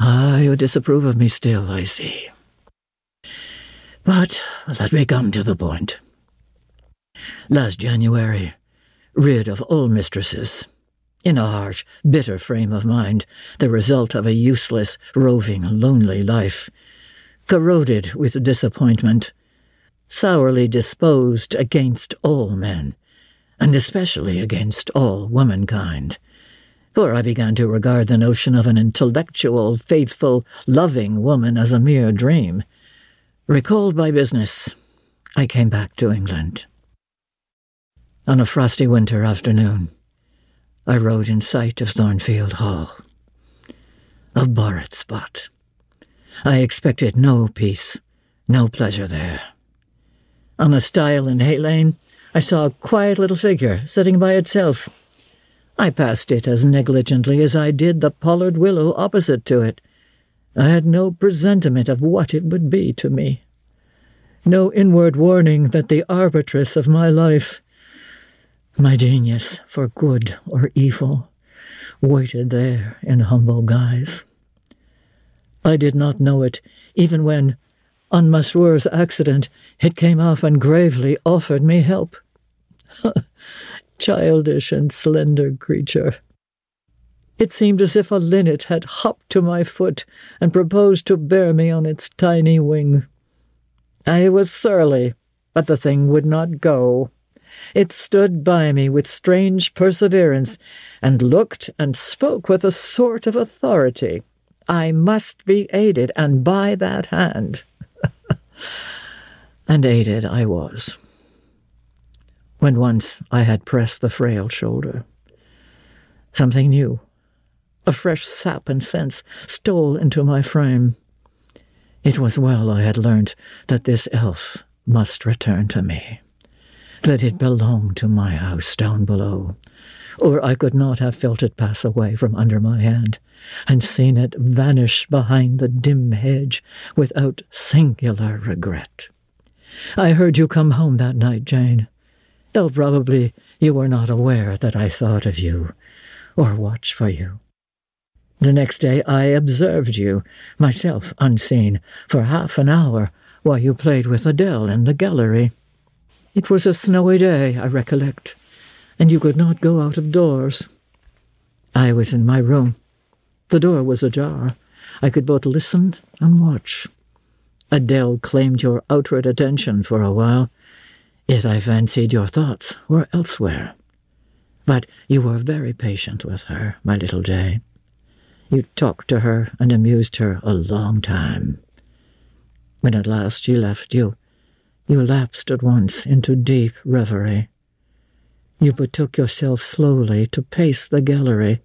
Ah, you disapprove of me still, I see. But let me come to the point. Last January, rid of all mistresses, in a harsh, bitter frame of mind, the result of a useless, roving, lonely life, corroded with disappointment, sourly disposed against all men, and especially against all womankind. For I began to regard the notion of an intellectual, faithful, loving woman as a mere dream. Recalled by business, I came back to England. On a frosty winter afternoon, I rode in sight of Thornfield Hall. A borrowed spot. I expected no peace, no pleasure there. On a stile in Hay Lane, I saw a quiet little figure sitting by itself. I passed it as negligently as I did the pollard willow opposite to it. I had no presentiment of what it would be to me, no inward warning that the arbitress of my life, my genius for good or evil, waited there in humble guise. I did not know it, even when, on Mesrour's accident, it came off and gravely offered me help. Childish and slender creature. It seemed as if a linnet had hopped to my foot and proposed to bear me on its tiny wing. I was surly, but the thing would not go. It stood by me with strange perseverance, and looked and spoke with a sort of authority. I must be aided, and by that hand. and aided I was. When once I had pressed the frail shoulder, something new, a fresh sap and sense, stole into my frame. It was well I had learnt that this elf must return to me, that it belonged to my house down below, or I could not have felt it pass away from under my hand, and seen it vanish behind the dim hedge without singular regret. I heard you come home that night, Jane, though probably you were not aware that I thought of you or watched for you. The next day I observed you, myself unseen, for half an hour while you played with Adele in the gallery. It was a snowy day, I recollect, and you could not go out of doors. I was in my room. The door was ajar. I could both listen and watch. Adele claimed your outward attention for a while, yet I fancied your thoughts were elsewhere. But you were very patient with her, my little Jane. You talked to her and amused her a long time. When at last she left you, you lapsed at once into deep reverie. You betook yourself slowly to pace the gallery.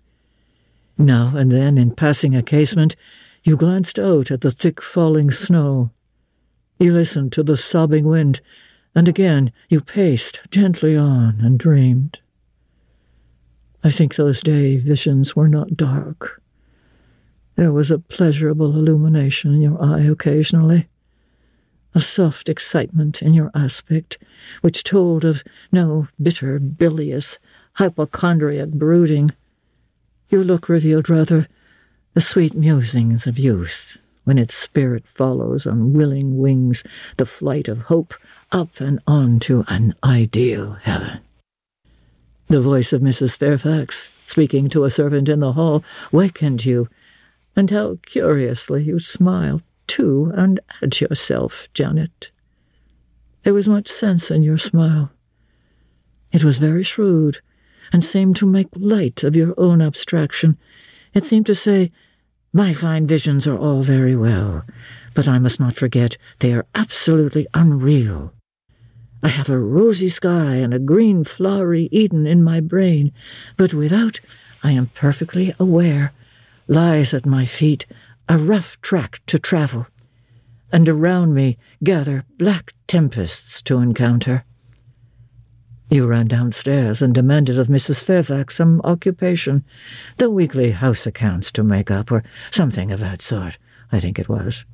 Now and then, in passing a casement, you glanced out at the thick falling snow. You listened to the sobbing wind, and again you paced gently on and dreamed. I think those day visions were not dark. There was a pleasurable illumination in your eye occasionally, a soft excitement in your aspect, which told of no bitter, bilious, hypochondriac brooding. Your look revealed rather the sweet musings of youth, when its spirit follows on willing wings the flight of hope up and on to an ideal heaven. The voice of Mrs. Fairfax, speaking to a servant in the hall, wakened you, and how curiously you smiled to and at yourself, Janet. There was much sense in your smile. It was very shrewd, and seemed to make light of your own abstraction. It seemed to say, My fine visions are all very well, but I must not forget they are absolutely unreal. I have a rosy sky and a green flowery Eden in my brain, but without, I am perfectly aware, lies at my feet a rough track to travel, and around me gather black tempests to encounter. You ran downstairs and demanded of Mrs. Fairfax some occupation, the weekly house accounts to make up, or something of that sort, I think it was.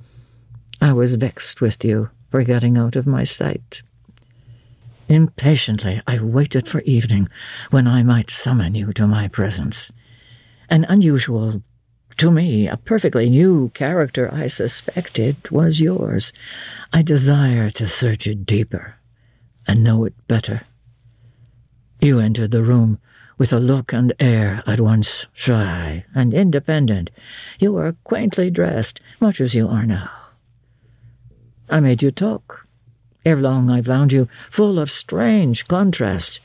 I was vexed with you for getting out of my sight. Impatiently, I waited for evening when I might summon you to my presence. An unusual to me, a perfectly new character I suspected was yours. I desire to search it deeper and know it better. You entered the room with a look and air at once shy and independent. You were quaintly dressed, much as you are now. I made you talk. Ere long I found you full of strange contrast.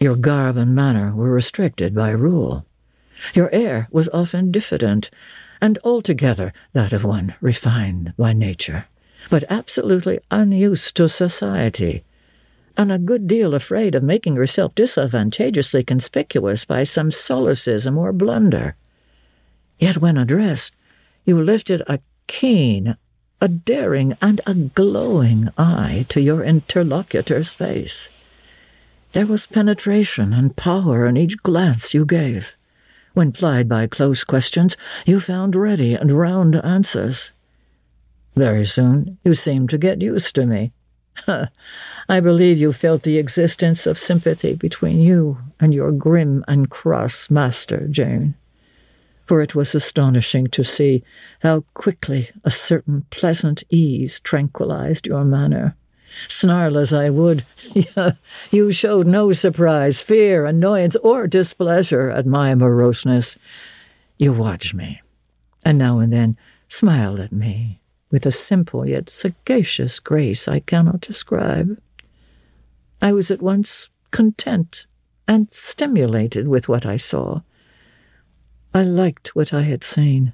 Your garb and manner were restricted by rule. Your air was often diffident, and altogether that of one refined by nature, but absolutely unused to society, and a good deal afraid of making herself disadvantageously conspicuous by some solecism or blunder. Yet when addressed, you lifted a keen, a daring, and a glowing eye to your interlocutor's face. There was penetration and power in each glance you gave. When plied by close questions, you found ready and round answers. Very soon, you seemed to get used to me. I believe you felt the existence of sympathy between you and your grim and cross master, Jane. For it was astonishing to see how quickly a certain pleasant ease tranquilized your manner. Snarl as I would, you showed no surprise, fear, annoyance, or displeasure at my moroseness. You watched me, and now and then smiled at me with a simple yet sagacious grace I cannot describe. I was at once content and stimulated with what I saw. I liked what I had seen,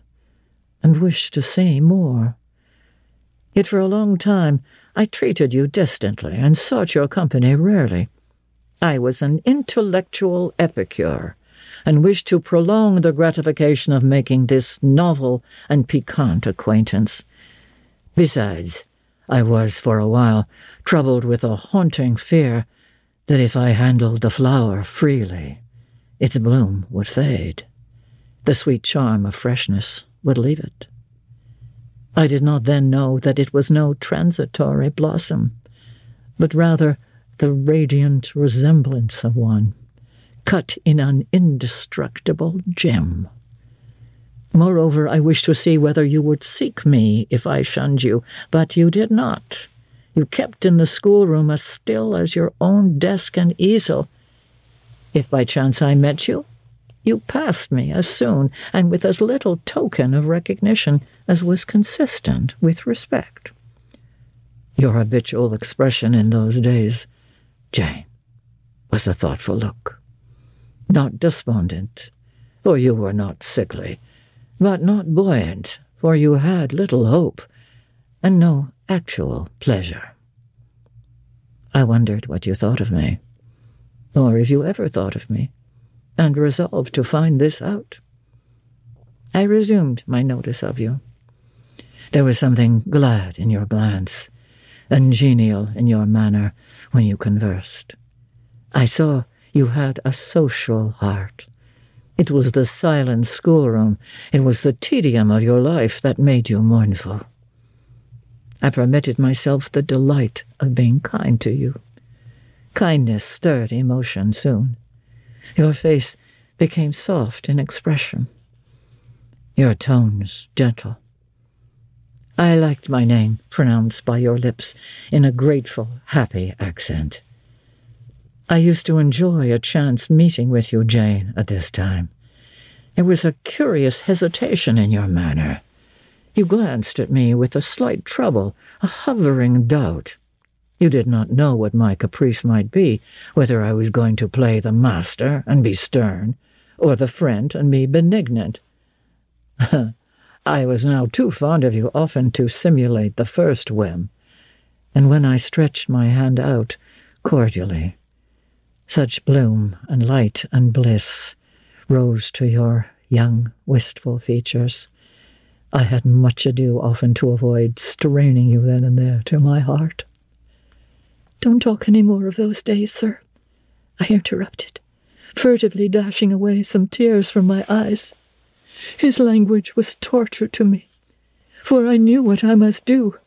and wished to see more. Yet for a long time I treated you distantly and sought your company rarely. I was an intellectual epicure, and wished to prolong the gratification of making this novel and piquant acquaintance. Besides, I was for a while troubled with a haunting fear that if I handled the flower freely, its bloom would fade. The sweet charm of freshness would leave it. I did not then know that it was no transitory blossom, but rather the radiant resemblance of one, cut in an indestructible gem. Moreover, I wished to see whether you would seek me if I shunned you, but you did not. You kept in the schoolroom as still as your own desk and easel. If by chance I met you, you passed me as soon and with as little token of recognition as was consistent with respect. Your habitual expression in those days, Jane, was a thoughtful look. Not despondent, for you were not sickly, but not buoyant, for you had little hope, and no actual pleasure. I wondered what you thought of me, or if you ever thought of me and resolved to find this out. I resumed my notice of you. There was something glad in your glance, and genial in your manner when you conversed. I saw you had a social heart. It was the silent schoolroom, it was the tedium of your life that made you mournful. I permitted myself the delight of being kind to you. Kindness stirred emotion soon. Your face became soft in expression, your tones gentle. I liked my name pronounced by your lips in a grateful, happy accent. I used to enjoy a chance meeting with you, Jane, at this time. There was a curious hesitation in your manner. You glanced at me with a slight trouble, a hovering doubt. You did not know what my caprice might be, whether I was going to play the master and be stern, or the friend and be benignant. I was now too fond of you often to simulate the first whim, and when I stretched my hand out cordially, such bloom and light and bliss rose to your young, wistful features. I had much ado often to avoid straining you then and there to my heart. Don't talk any more of those days, sir, I interrupted, furtively dashing away some tears from my eyes. His language was torture to me, for I knew what I must do,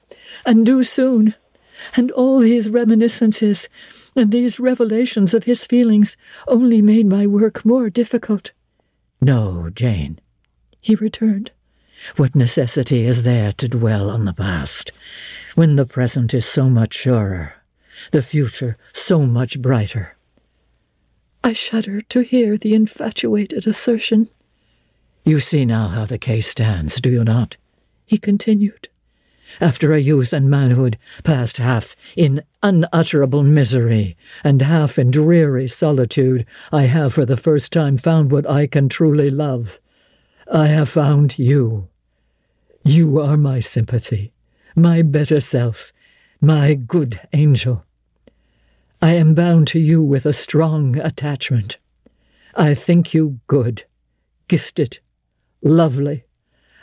and do soon, and all these reminiscences and these revelations of his feelings only made my work more difficult. No, Jane, he returned. What necessity is there to dwell on the past, when the present is so much surer, the future so much brighter? I shudder to hear the infatuated assertion. You see now how the case stands, do you not? he continued. After a youth and manhood passed half in unutterable misery and half in dreary solitude, I have for the first time found what I can truly love. I have found you. You are my sympathy, my better self, my good angel. I am bound to you with a strong attachment. I think you good, gifted, lovely.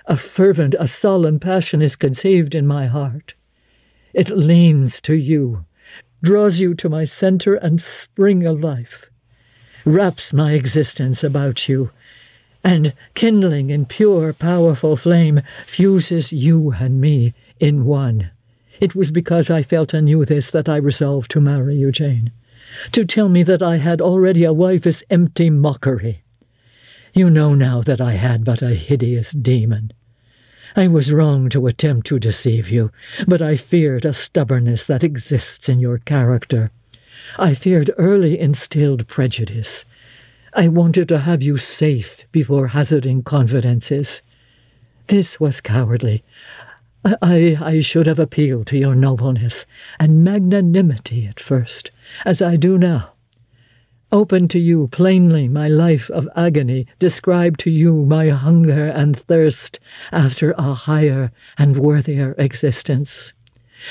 A fervent, a solemn passion is conceived in my heart. It leans to you, draws you to my centre and spring of life, wraps my existence about you, and, kindling in pure, powerful flame, fuses you and me in one. It was because I felt and knew this that I resolved to marry you, Jane. To tell me that I had already a wife is empty mockery. You know now that I had but a hideous demon. I was wrong to attempt to deceive you, but I feared a stubbornness that exists in your character. I feared early instilled prejudice. I wanted to have you safe before hazarding confidences. This was cowardly. I, I should have appealed to your nobleness and magnanimity at first, as I do now. Open to you plainly my life of agony, describe to you my hunger and thirst after a higher and worthier existence.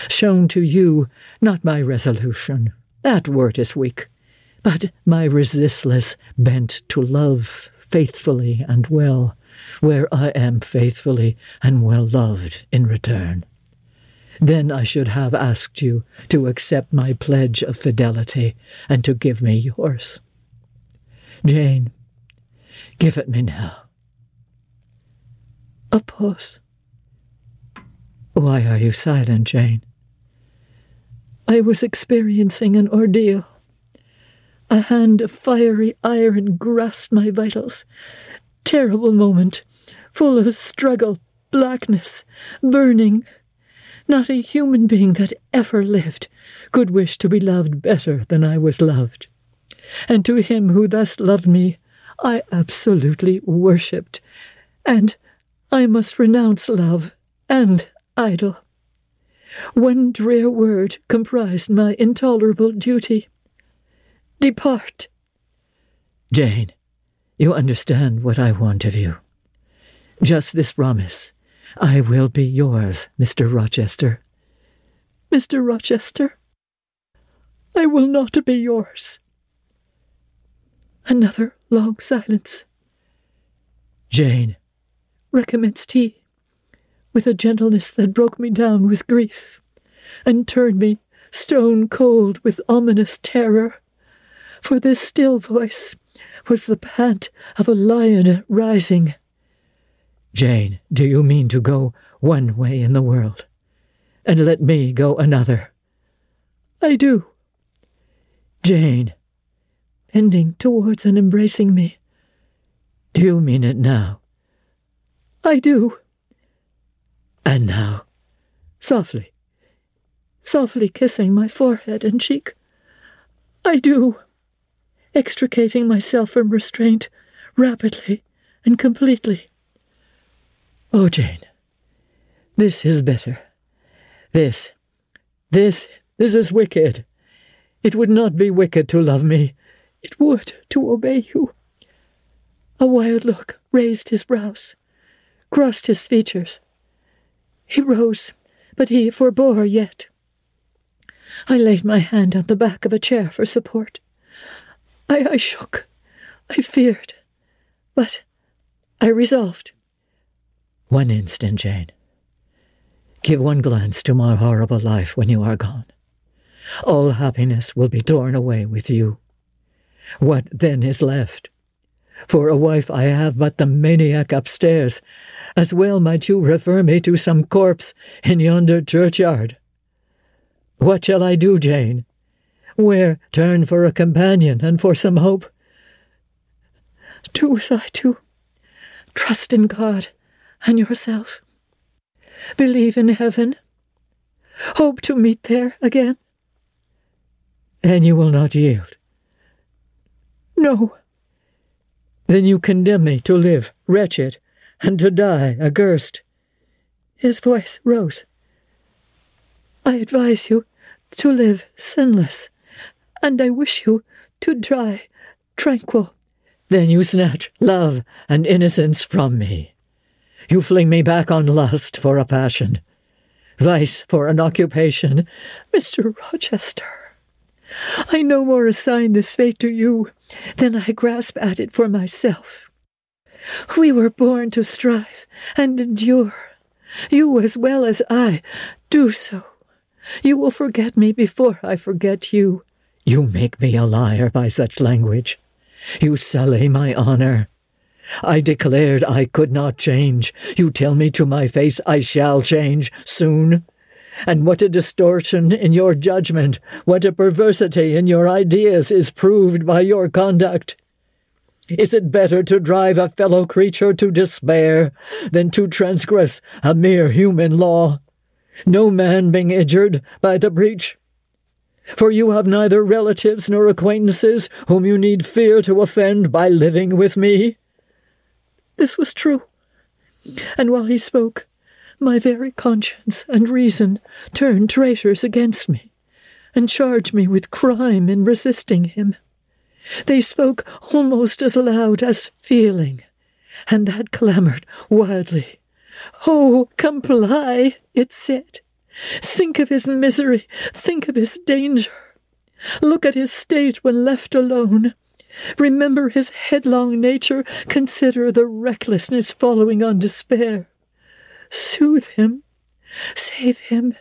Shown to you not my resolution, that word is weak, but my resistless bent to love faithfully and well, where I am faithfully and well loved in return. Then I should have asked you to accept my pledge of fidelity and to give me yours. Jane, give it me now. A pause. Why are you silent, Jane? I was experiencing an ordeal. A hand of fiery iron grasped my vitals. Terrible moment, full of struggle, blackness, burning. Not a human being that ever lived could wish to be loved better than I was loved. And to him who thus loved me, I absolutely worshipped. And I must renounce love and idol. One drear word comprised my intolerable duty. Depart. Jane, you understand what I want of you. Just this promise I will be yours, Mr. Rochester. Mr. Rochester, I will not be yours. Another long silence. Jane, recommenced he, with a gentleness that broke me down with grief, and turned me stone cold with ominous terror. For this still voice was the pant of a lion rising Jane, do you mean to go one way in the world, and let me go another? I do. Jane, bending towards and embracing me. Do you mean it now? I do. And now, softly, softly kissing my forehead and cheek. I do. Extricating myself from restraint rapidly and completely. Oh, Jane, this is bitter. This, this, this is wicked. It would not be wicked to love me. It would to obey you. A wild look raised his brows, crossed his features. He rose, but he forbore yet. I laid my hand on the back of a chair for support. I, I shook. I feared. But I resolved. One instant, Jane. Give one glance to my horrible life when you are gone. All happiness will be torn away with you. What then is left? For a wife I have but the maniac upstairs. As well might you refer me to some corpse in yonder churchyard. What shall I do, Jane? Where turn for a companion and for some hope? Do as I do Trust in God and yourself. Believe in heaven. Hope to meet there again. And you will not yield? No. Then you condemn me to live wretched and to die accursed. His voice rose. I advise you to live sinless, and I wish you to die tranquil. Then you snatch love and innocence from me. You fling me back on lust for a passion, vice for an occupation. Mr. Rochester, I no more assign this fate to you than I grasp at it for myself. We were born to strive and endure. You as well as I do so. You will forget me before I forget you. You make me a liar by such language. You sully my honor. I declared I could not change. You tell me to my face I shall change soon. And what a distortion in your judgment, what a perversity in your ideas is proved by your conduct. Is it better to drive a fellow creature to despair than to transgress a mere human law? No man being injured by the breach? For you have neither relatives nor acquaintances whom you need fear to offend by living with me. This was true. And while he spoke, my very conscience and reason turned traitors against me, and charged me with crime in resisting him. They spoke almost as loud as feeling, and that clamoured wildly. Oh, comply, it said. Think of his misery, think of his danger. Look at his state when left alone. Remember his headlong nature, consider the recklessness following on despair. Soothe him, save him,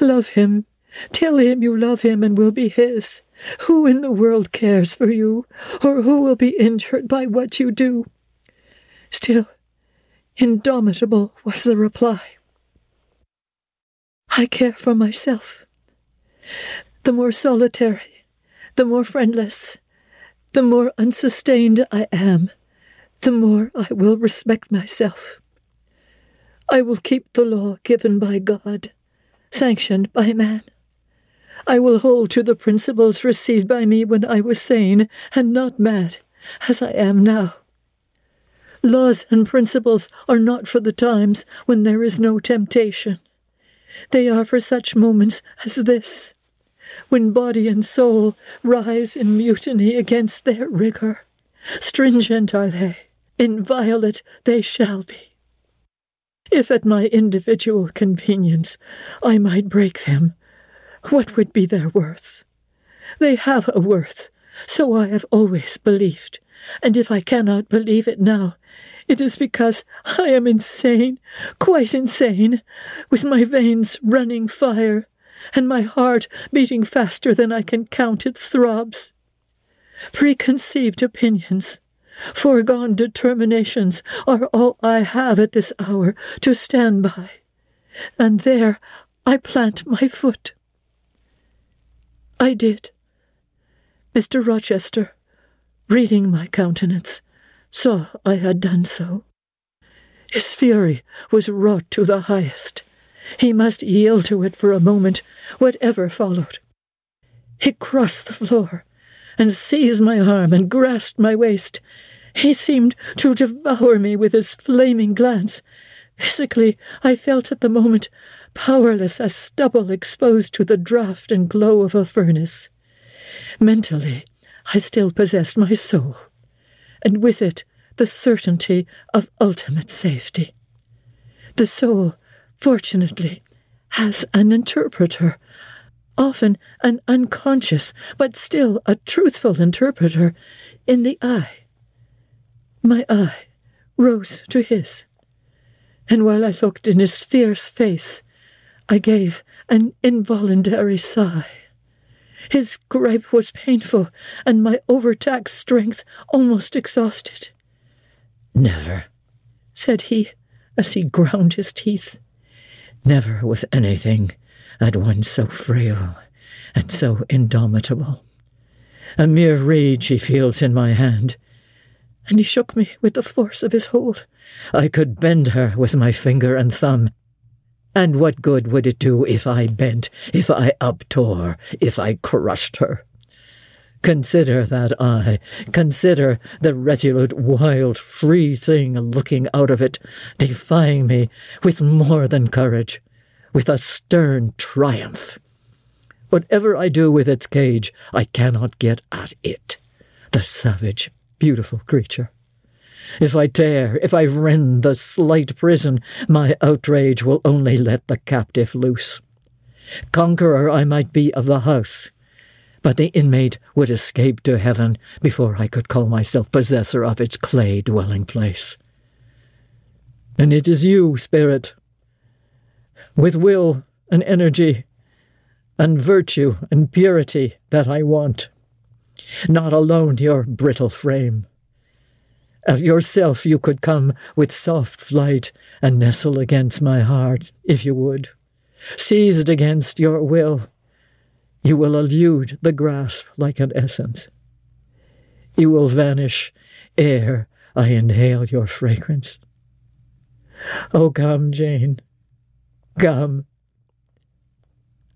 love him, tell him you love him and will be his. Who in the world cares for you, or who will be injured by what you do? Still, indomitable was the reply. I care for myself. The more solitary, the more friendless, the more unsustained I am, the more I will respect myself. I will keep the law given by God, sanctioned by man. I will hold to the principles received by me when I was sane and not mad, as I am now. Laws and principles are not for the times when there is no temptation. They are for such moments as this, when body and soul rise in mutiny against their rigor. Stringent are they, inviolate they shall be. If at my individual convenience I might break them, what would be their worth? They have a worth, so I have always believed, and if I cannot believe it now, it is because I am insane, quite insane, with my veins running fire, and my heart beating faster than I can count its throbs. Preconceived opinions, foregone determinations are all I have at this hour to stand by, and there I plant my foot. I did. Mr. Rochester, reading my countenance, saw I had done so. His fury was wrought to the highest. He must yield to it for a moment, whatever followed. He crossed the floor and seized my arm and grasped my waist. He seemed to devour me with his flaming glance. Physically, I felt at the moment powerless as stubble exposed to the draught and glow of a furnace. Mentally, I still possessed my soul, and with it the certainty of ultimate safety. The soul, fortunately, has an interpreter, often an unconscious but still a truthful interpreter, in the eye. My eye rose to his, and while I looked in his fierce face, I gave an involuntary sigh. His gripe was painful, and my overtaxed strength almost exhausted. Never, said he, as he ground his teeth. Never was anything at once so frail and so indomitable. A mere rage he feels in my hand, and he shook me with the force of his hold. I could bend her with my finger and thumb. And what good would it do if I bent, if I uptore, if I crushed her? Consider that eye. Consider the resolute, wild, free thing looking out of it, defying me with more than courage, with a stern triumph. Whatever I do with its cage, I cannot get at it, the savage, beautiful creature. If I tear, if I rend the slight prison, my outrage will only let the captive loose. Conqueror I might be of the house, but the inmate would escape to heaven before I could call myself possessor of its clay dwelling place. And it is you, Spirit, with will and energy and virtue and purity that I want, not alone your brittle frame. Of yourself you could come with soft flight and nestle against my heart, if you would, seized against your will you will elude the grasp like an essence. You will vanish ere I inhale your fragrance. Oh, come, Jane, come.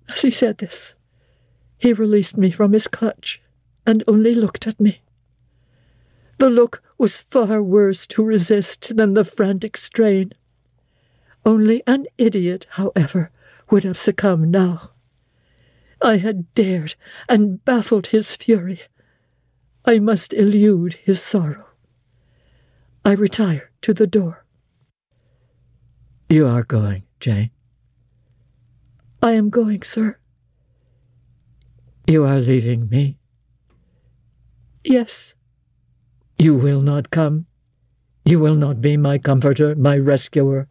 As he said this, he released me from his clutch and only looked at me. The look was far worse to resist than the frantic strain. Only an idiot, however, would have succumbed now. I had dared and baffled his fury. I must elude his sorrow. I retire to the door. You are going, Jane? I am going, sir. You are leaving me? Yes. You will not come? You will not be my comforter, my rescuer?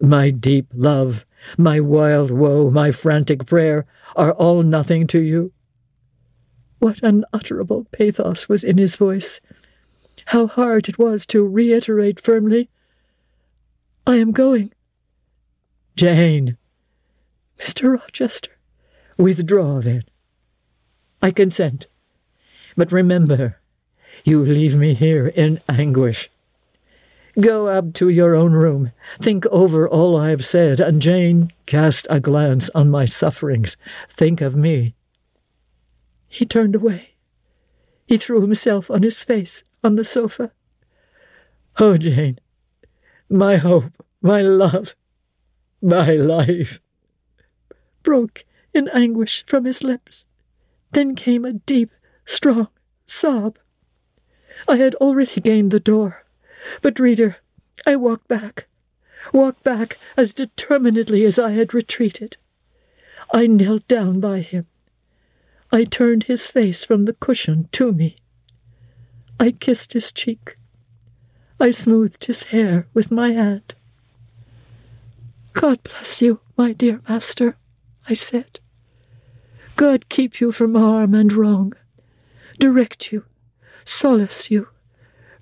My deep love my wild woe, my frantic prayer, are all nothing to you? What unutterable pathos was in his voice! How hard it was to reiterate firmly, I am going. Jane! Mr. Rochester, withdraw then. I consent. But remember, you leave me here in anguish. Go up to your own room. Think over all I have said, and Jane, cast a glance on my sufferings. Think of me. He turned away. He threw himself on his face on the sofa. Oh, Jane, my hope, my love, my life, broke in anguish from his lips. Then came a deep, strong sob. I had already gained the door. But, reader, I walked back, walked back as determinedly as I had retreated. I knelt down by him. I turned his face from the cushion to me. I kissed his cheek. I smoothed his hair with my hand. God bless you, my dear master, I said. God keep you from harm and wrong, direct you, solace you,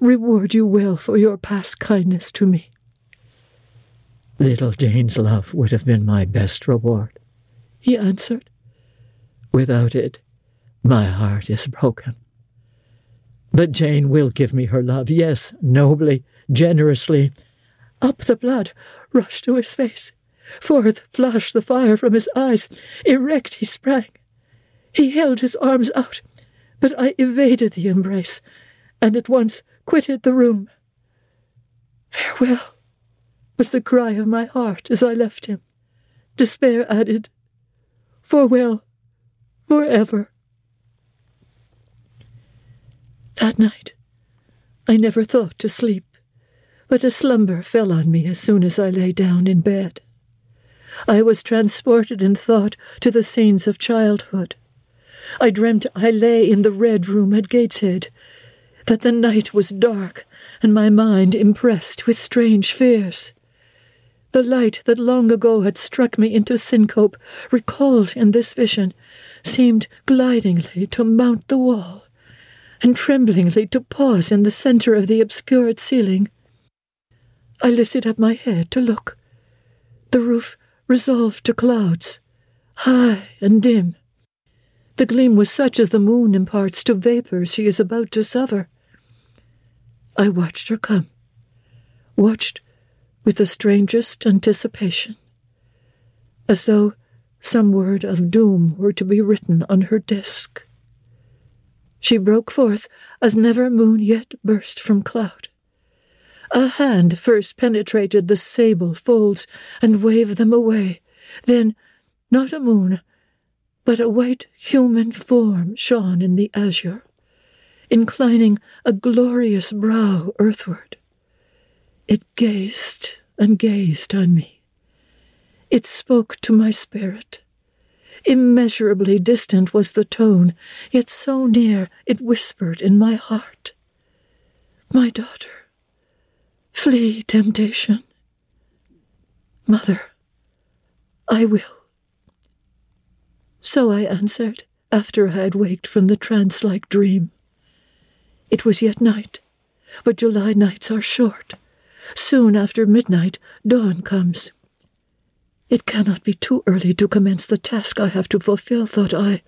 reward you well for your past kindness to me. Little Jane's love would have been my best reward, he answered. Without it, my heart is broken. But Jane will give me her love, yes, nobly, generously. Up the blood rushed to his face. Forth flashed the fire from his eyes. Erect he sprang. He held his arms out, but I evaded the embrace, and at once quitted the room. Farewell, was the cry of my heart as I left him. Despair added, Farewell, forever. That night, I never thought to sleep, but a slumber fell on me as soon as I lay down in bed. I was transported in thought to the scenes of childhood. I dreamt I lay in the red room at Gateshead, that the night was dark and my mind impressed with strange fears. The light that long ago had struck me into syncope, recalled in this vision, seemed glidingly to mount the wall, and tremblingly to pause in the centre of the obscured ceiling. I lifted up my head to look. The roof resolved to clouds, high and dim. The gleam was such as the moon imparts to vapours she is about to sever. I watched her come, watched with the strangest anticipation, as though some word of doom were to be written on her disk. She broke forth as never moon yet burst from cloud. A hand first penetrated the sable folds and waved them away. Then, not a moon, but a white human form shone in the azure, inclining a glorious brow earthward. It gazed and gazed on me. It spoke to my spirit. Immeasurably distant was the tone, yet so near it whispered in my heart. My daughter, flee temptation. Mother, I will. So I answered, after I had waked from the trance like dream. It was yet night, but July nights are short. Soon after midnight, dawn comes. It cannot be too early to commence the task I have to fulfill, thought I.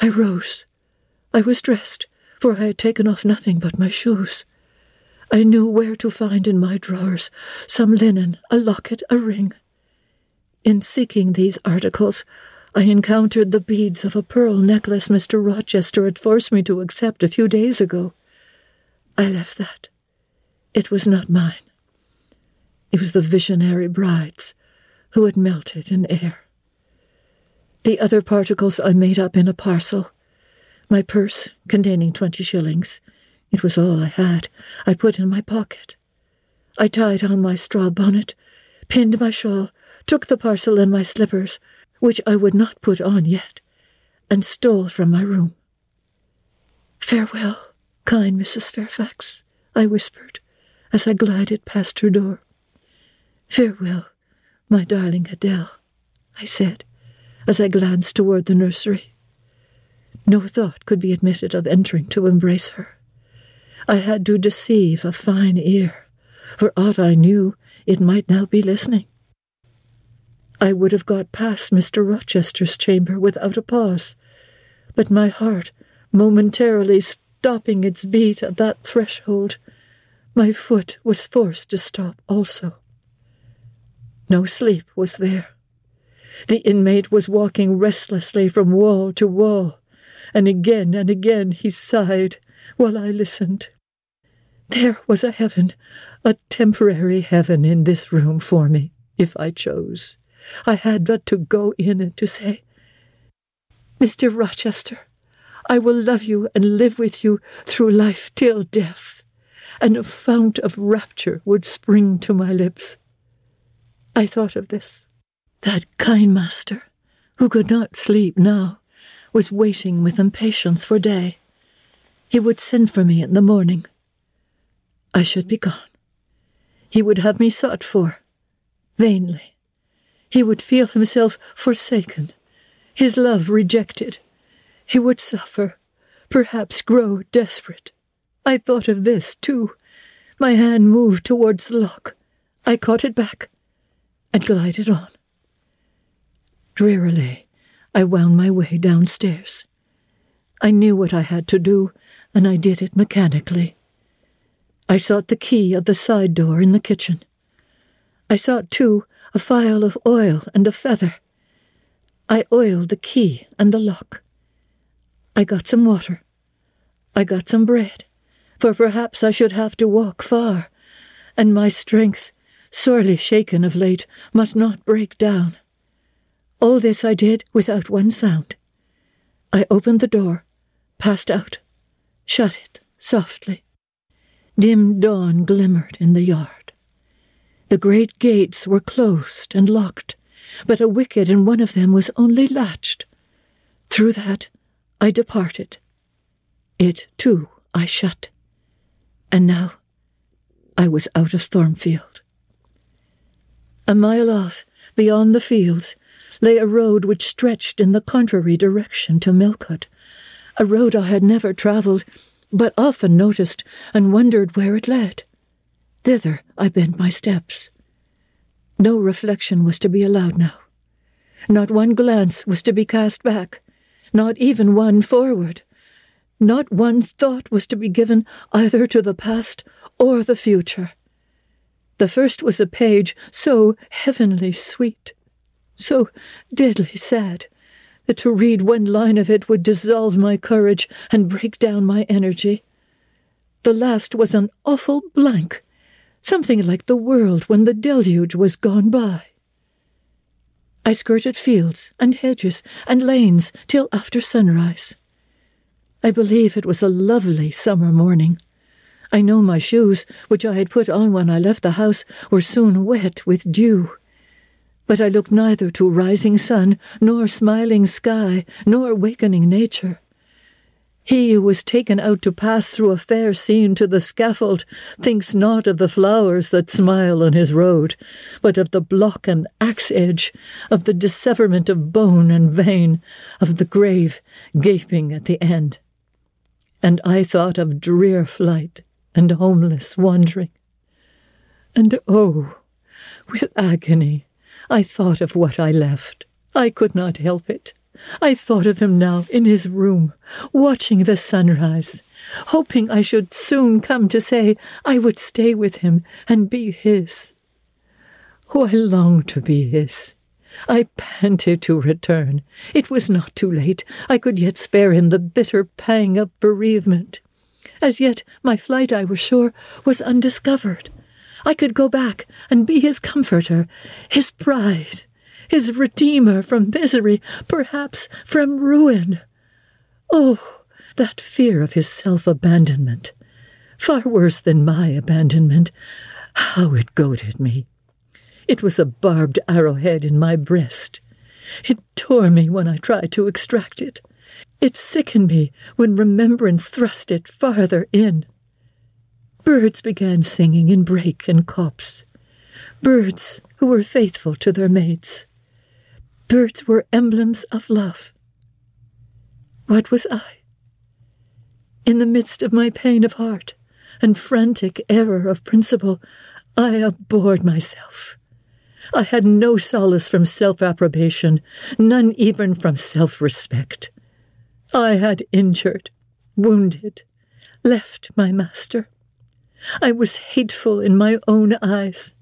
I rose. I was dressed, for I had taken off nothing but my shoes. I knew where to find in my drawers some linen, a locket, a ring. In seeking these articles, I encountered the beads of a pearl necklace Mr. Rochester had forced me to accept a few days ago. I left that. It was not mine. It was the visionary bride's, who had melted in air. The other particles I made up in a parcel. My purse, containing twenty shillings, it was all I had, I put in my pocket. I tied on my straw bonnet, pinned my shawl, took the parcel and my slippers, which I would not put on yet, and stole from my room. Farewell, kind Mrs. Fairfax, I whispered as I glided past her door. Farewell, my darling Adele, I said, as I glanced toward the nursery. No thought could be admitted of entering to embrace her. I had to deceive a fine ear. For aught I knew, it might now be listening. I would have got past Mr. Rochester's chamber without a pause, but my heart, momentarily stopping its beat at that threshold, my foot was forced to stop also. No sleep was there. The inmate was walking restlessly from wall to wall, and again and again he sighed while I listened. There was a heaven, a temporary heaven in this room for me, if I chose. I had but to go in and to say, Mr. Rochester, I will love you and live with you through life till death. And a fount of rapture would spring to my lips. I thought of this. That kind master, who could not sleep now, was waiting with impatience for day. He would send for me in the morning. I should be gone. He would have me sought for, vainly. He would feel himself forsaken, his love rejected. He would suffer, perhaps grow desperate. I thought of this, too. My hand moved towards the lock. I caught it back and glided on. Drearily, I wound my way downstairs. I knew what I had to do, and I did it mechanically. I sought the key of the side door in the kitchen. I sought, too, a phial of oil and a feather. I oiled the key and the lock. I got some water. I got some bread, for perhaps I should have to walk far, and my strength, sorely shaken of late, must not break down. All this I did without one sound. I opened the door, passed out, shut it softly. Dim dawn glimmered in the yard. The great gates were closed and locked, but a wicket in one of them was only latched. Through that I departed. It, too, I shut. And now I was out of Thornfield. A mile off, beyond the fields, lay a road which stretched in the contrary direction to Millcote, a road I had never travelled, but often noticed and wondered where it led. Thither I bent my steps. No reflection was to be allowed now. Not one glance was to be cast back, not even one forward. Not one thought was to be given either to the past or the future. The first was a page so heavenly sweet, so deadly sad, that to read one line of it would dissolve my courage and break down my energy. The last was an awful blank, something like the world when the deluge was gone by. I skirted fields and hedges and lanes till after sunrise. I believe it was a lovely summer morning. I know my shoes, which I had put on when I left the house, were soon wet with dew. But I looked neither to rising sun, nor smiling sky, nor wakening nature. He who was taken out to pass through a fair scene to the scaffold thinks not of the flowers that smile on his road, but of the block and axe edge, of the disseverment of bone and vein, of the grave gaping at the end. And I thought of drear flight and homeless wandering. And oh, with agony, I thought of what I left. I could not help it. I thought of him now in his room, watching the sunrise, hoping I should soon come to say I would stay with him and be his. Oh, I longed to be his. I panted to return. It was not too late. I could yet spare him the bitter pang of bereavement. As yet, my flight, I was sure, was undiscovered. I could go back and be his comforter, his pride his Redeemer from misery, perhaps from ruin. Oh, that fear of his self abandonment! Far worse than my abandonment. How it goaded me! It was a barbed arrowhead in my breast. It tore me when I tried to extract it. It sickened me when remembrance thrust it farther in. Birds began singing in brake and copse. Birds who were faithful to their mates. Birds were emblems of love. What was I? In the midst of my pain of heart and frantic error of principle, I abhorred myself. I had no solace from self approbation, none even from self respect. I had injured, wounded, left my master. I was hateful in my own eyes.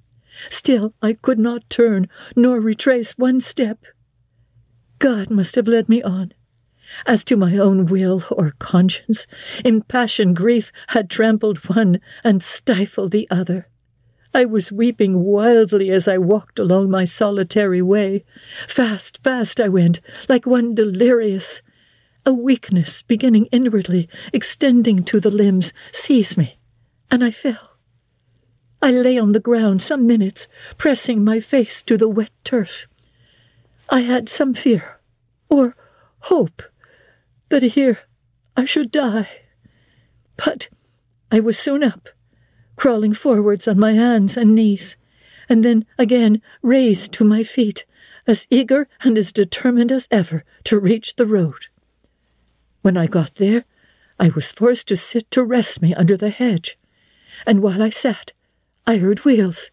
Still, I could not turn nor retrace one step. God must have led me on. As to my own will or conscience, impassioned grief had trampled one and stifled the other. I was weeping wildly as I walked along my solitary way. Fast, fast I went, like one delirious. A weakness, beginning inwardly, extending to the limbs, seized me, and I fell. I lay on the ground some minutes, pressing my face to the wet turf. I had some fear, or hope, that here I should die. But I was soon up, crawling forwards on my hands and knees, and then again raised to my feet, as eager and as determined as ever to reach the road. When I got there, I was forced to sit to rest me under the hedge, and while I sat, I heard wheels,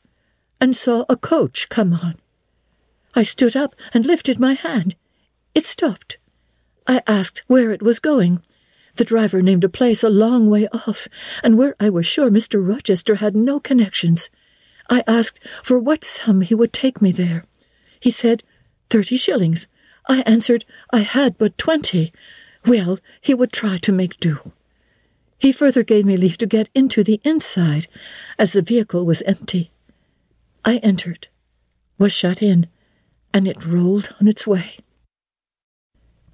and saw a coach come on. I stood up and lifted my hand. It stopped. I asked where it was going. The driver named a place a long way off, and where I was sure Mr. Rochester had no connections. I asked for what sum he would take me there. He said, Thirty shillings. I answered I had but twenty. Well, he would try to make do. He further gave me leave to get into the inside, as the vehicle was empty. I entered, was shut in, and it rolled on its way.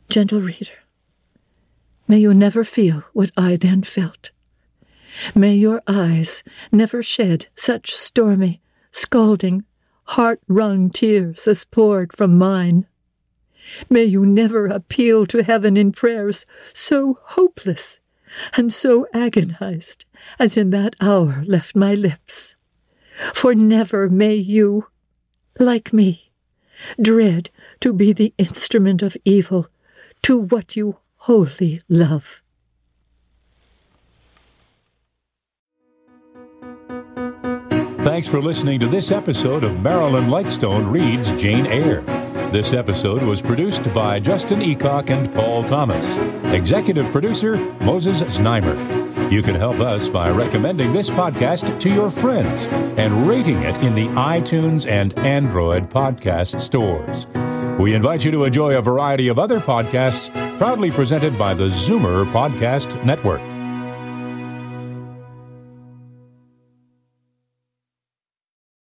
Gentle reader, may you never feel what I then felt. May your eyes never shed such stormy, scalding, heart wrung tears as poured from mine. May you never appeal to heaven in prayers so hopeless and so agonized as in that hour left my lips. For never may you, like me, dread to be the instrument of evil to what you wholly love. Thanks for listening to this episode of Marilyn Lightstone Reads Jane Eyre. This episode was produced by Justin Eacock and Paul Thomas. Executive producer Moses Znaimer. You can help us by recommending this podcast to your friends and rating it in the iTunes and Android podcast stores. We invite you to enjoy a variety of other podcasts proudly presented by the Zoomer Podcast Network.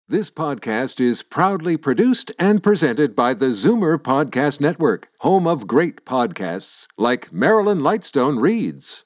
This podcast is proudly produced and presented by the Zoomer Podcast Network, home of great podcasts like Marilyn Lightstone Reads,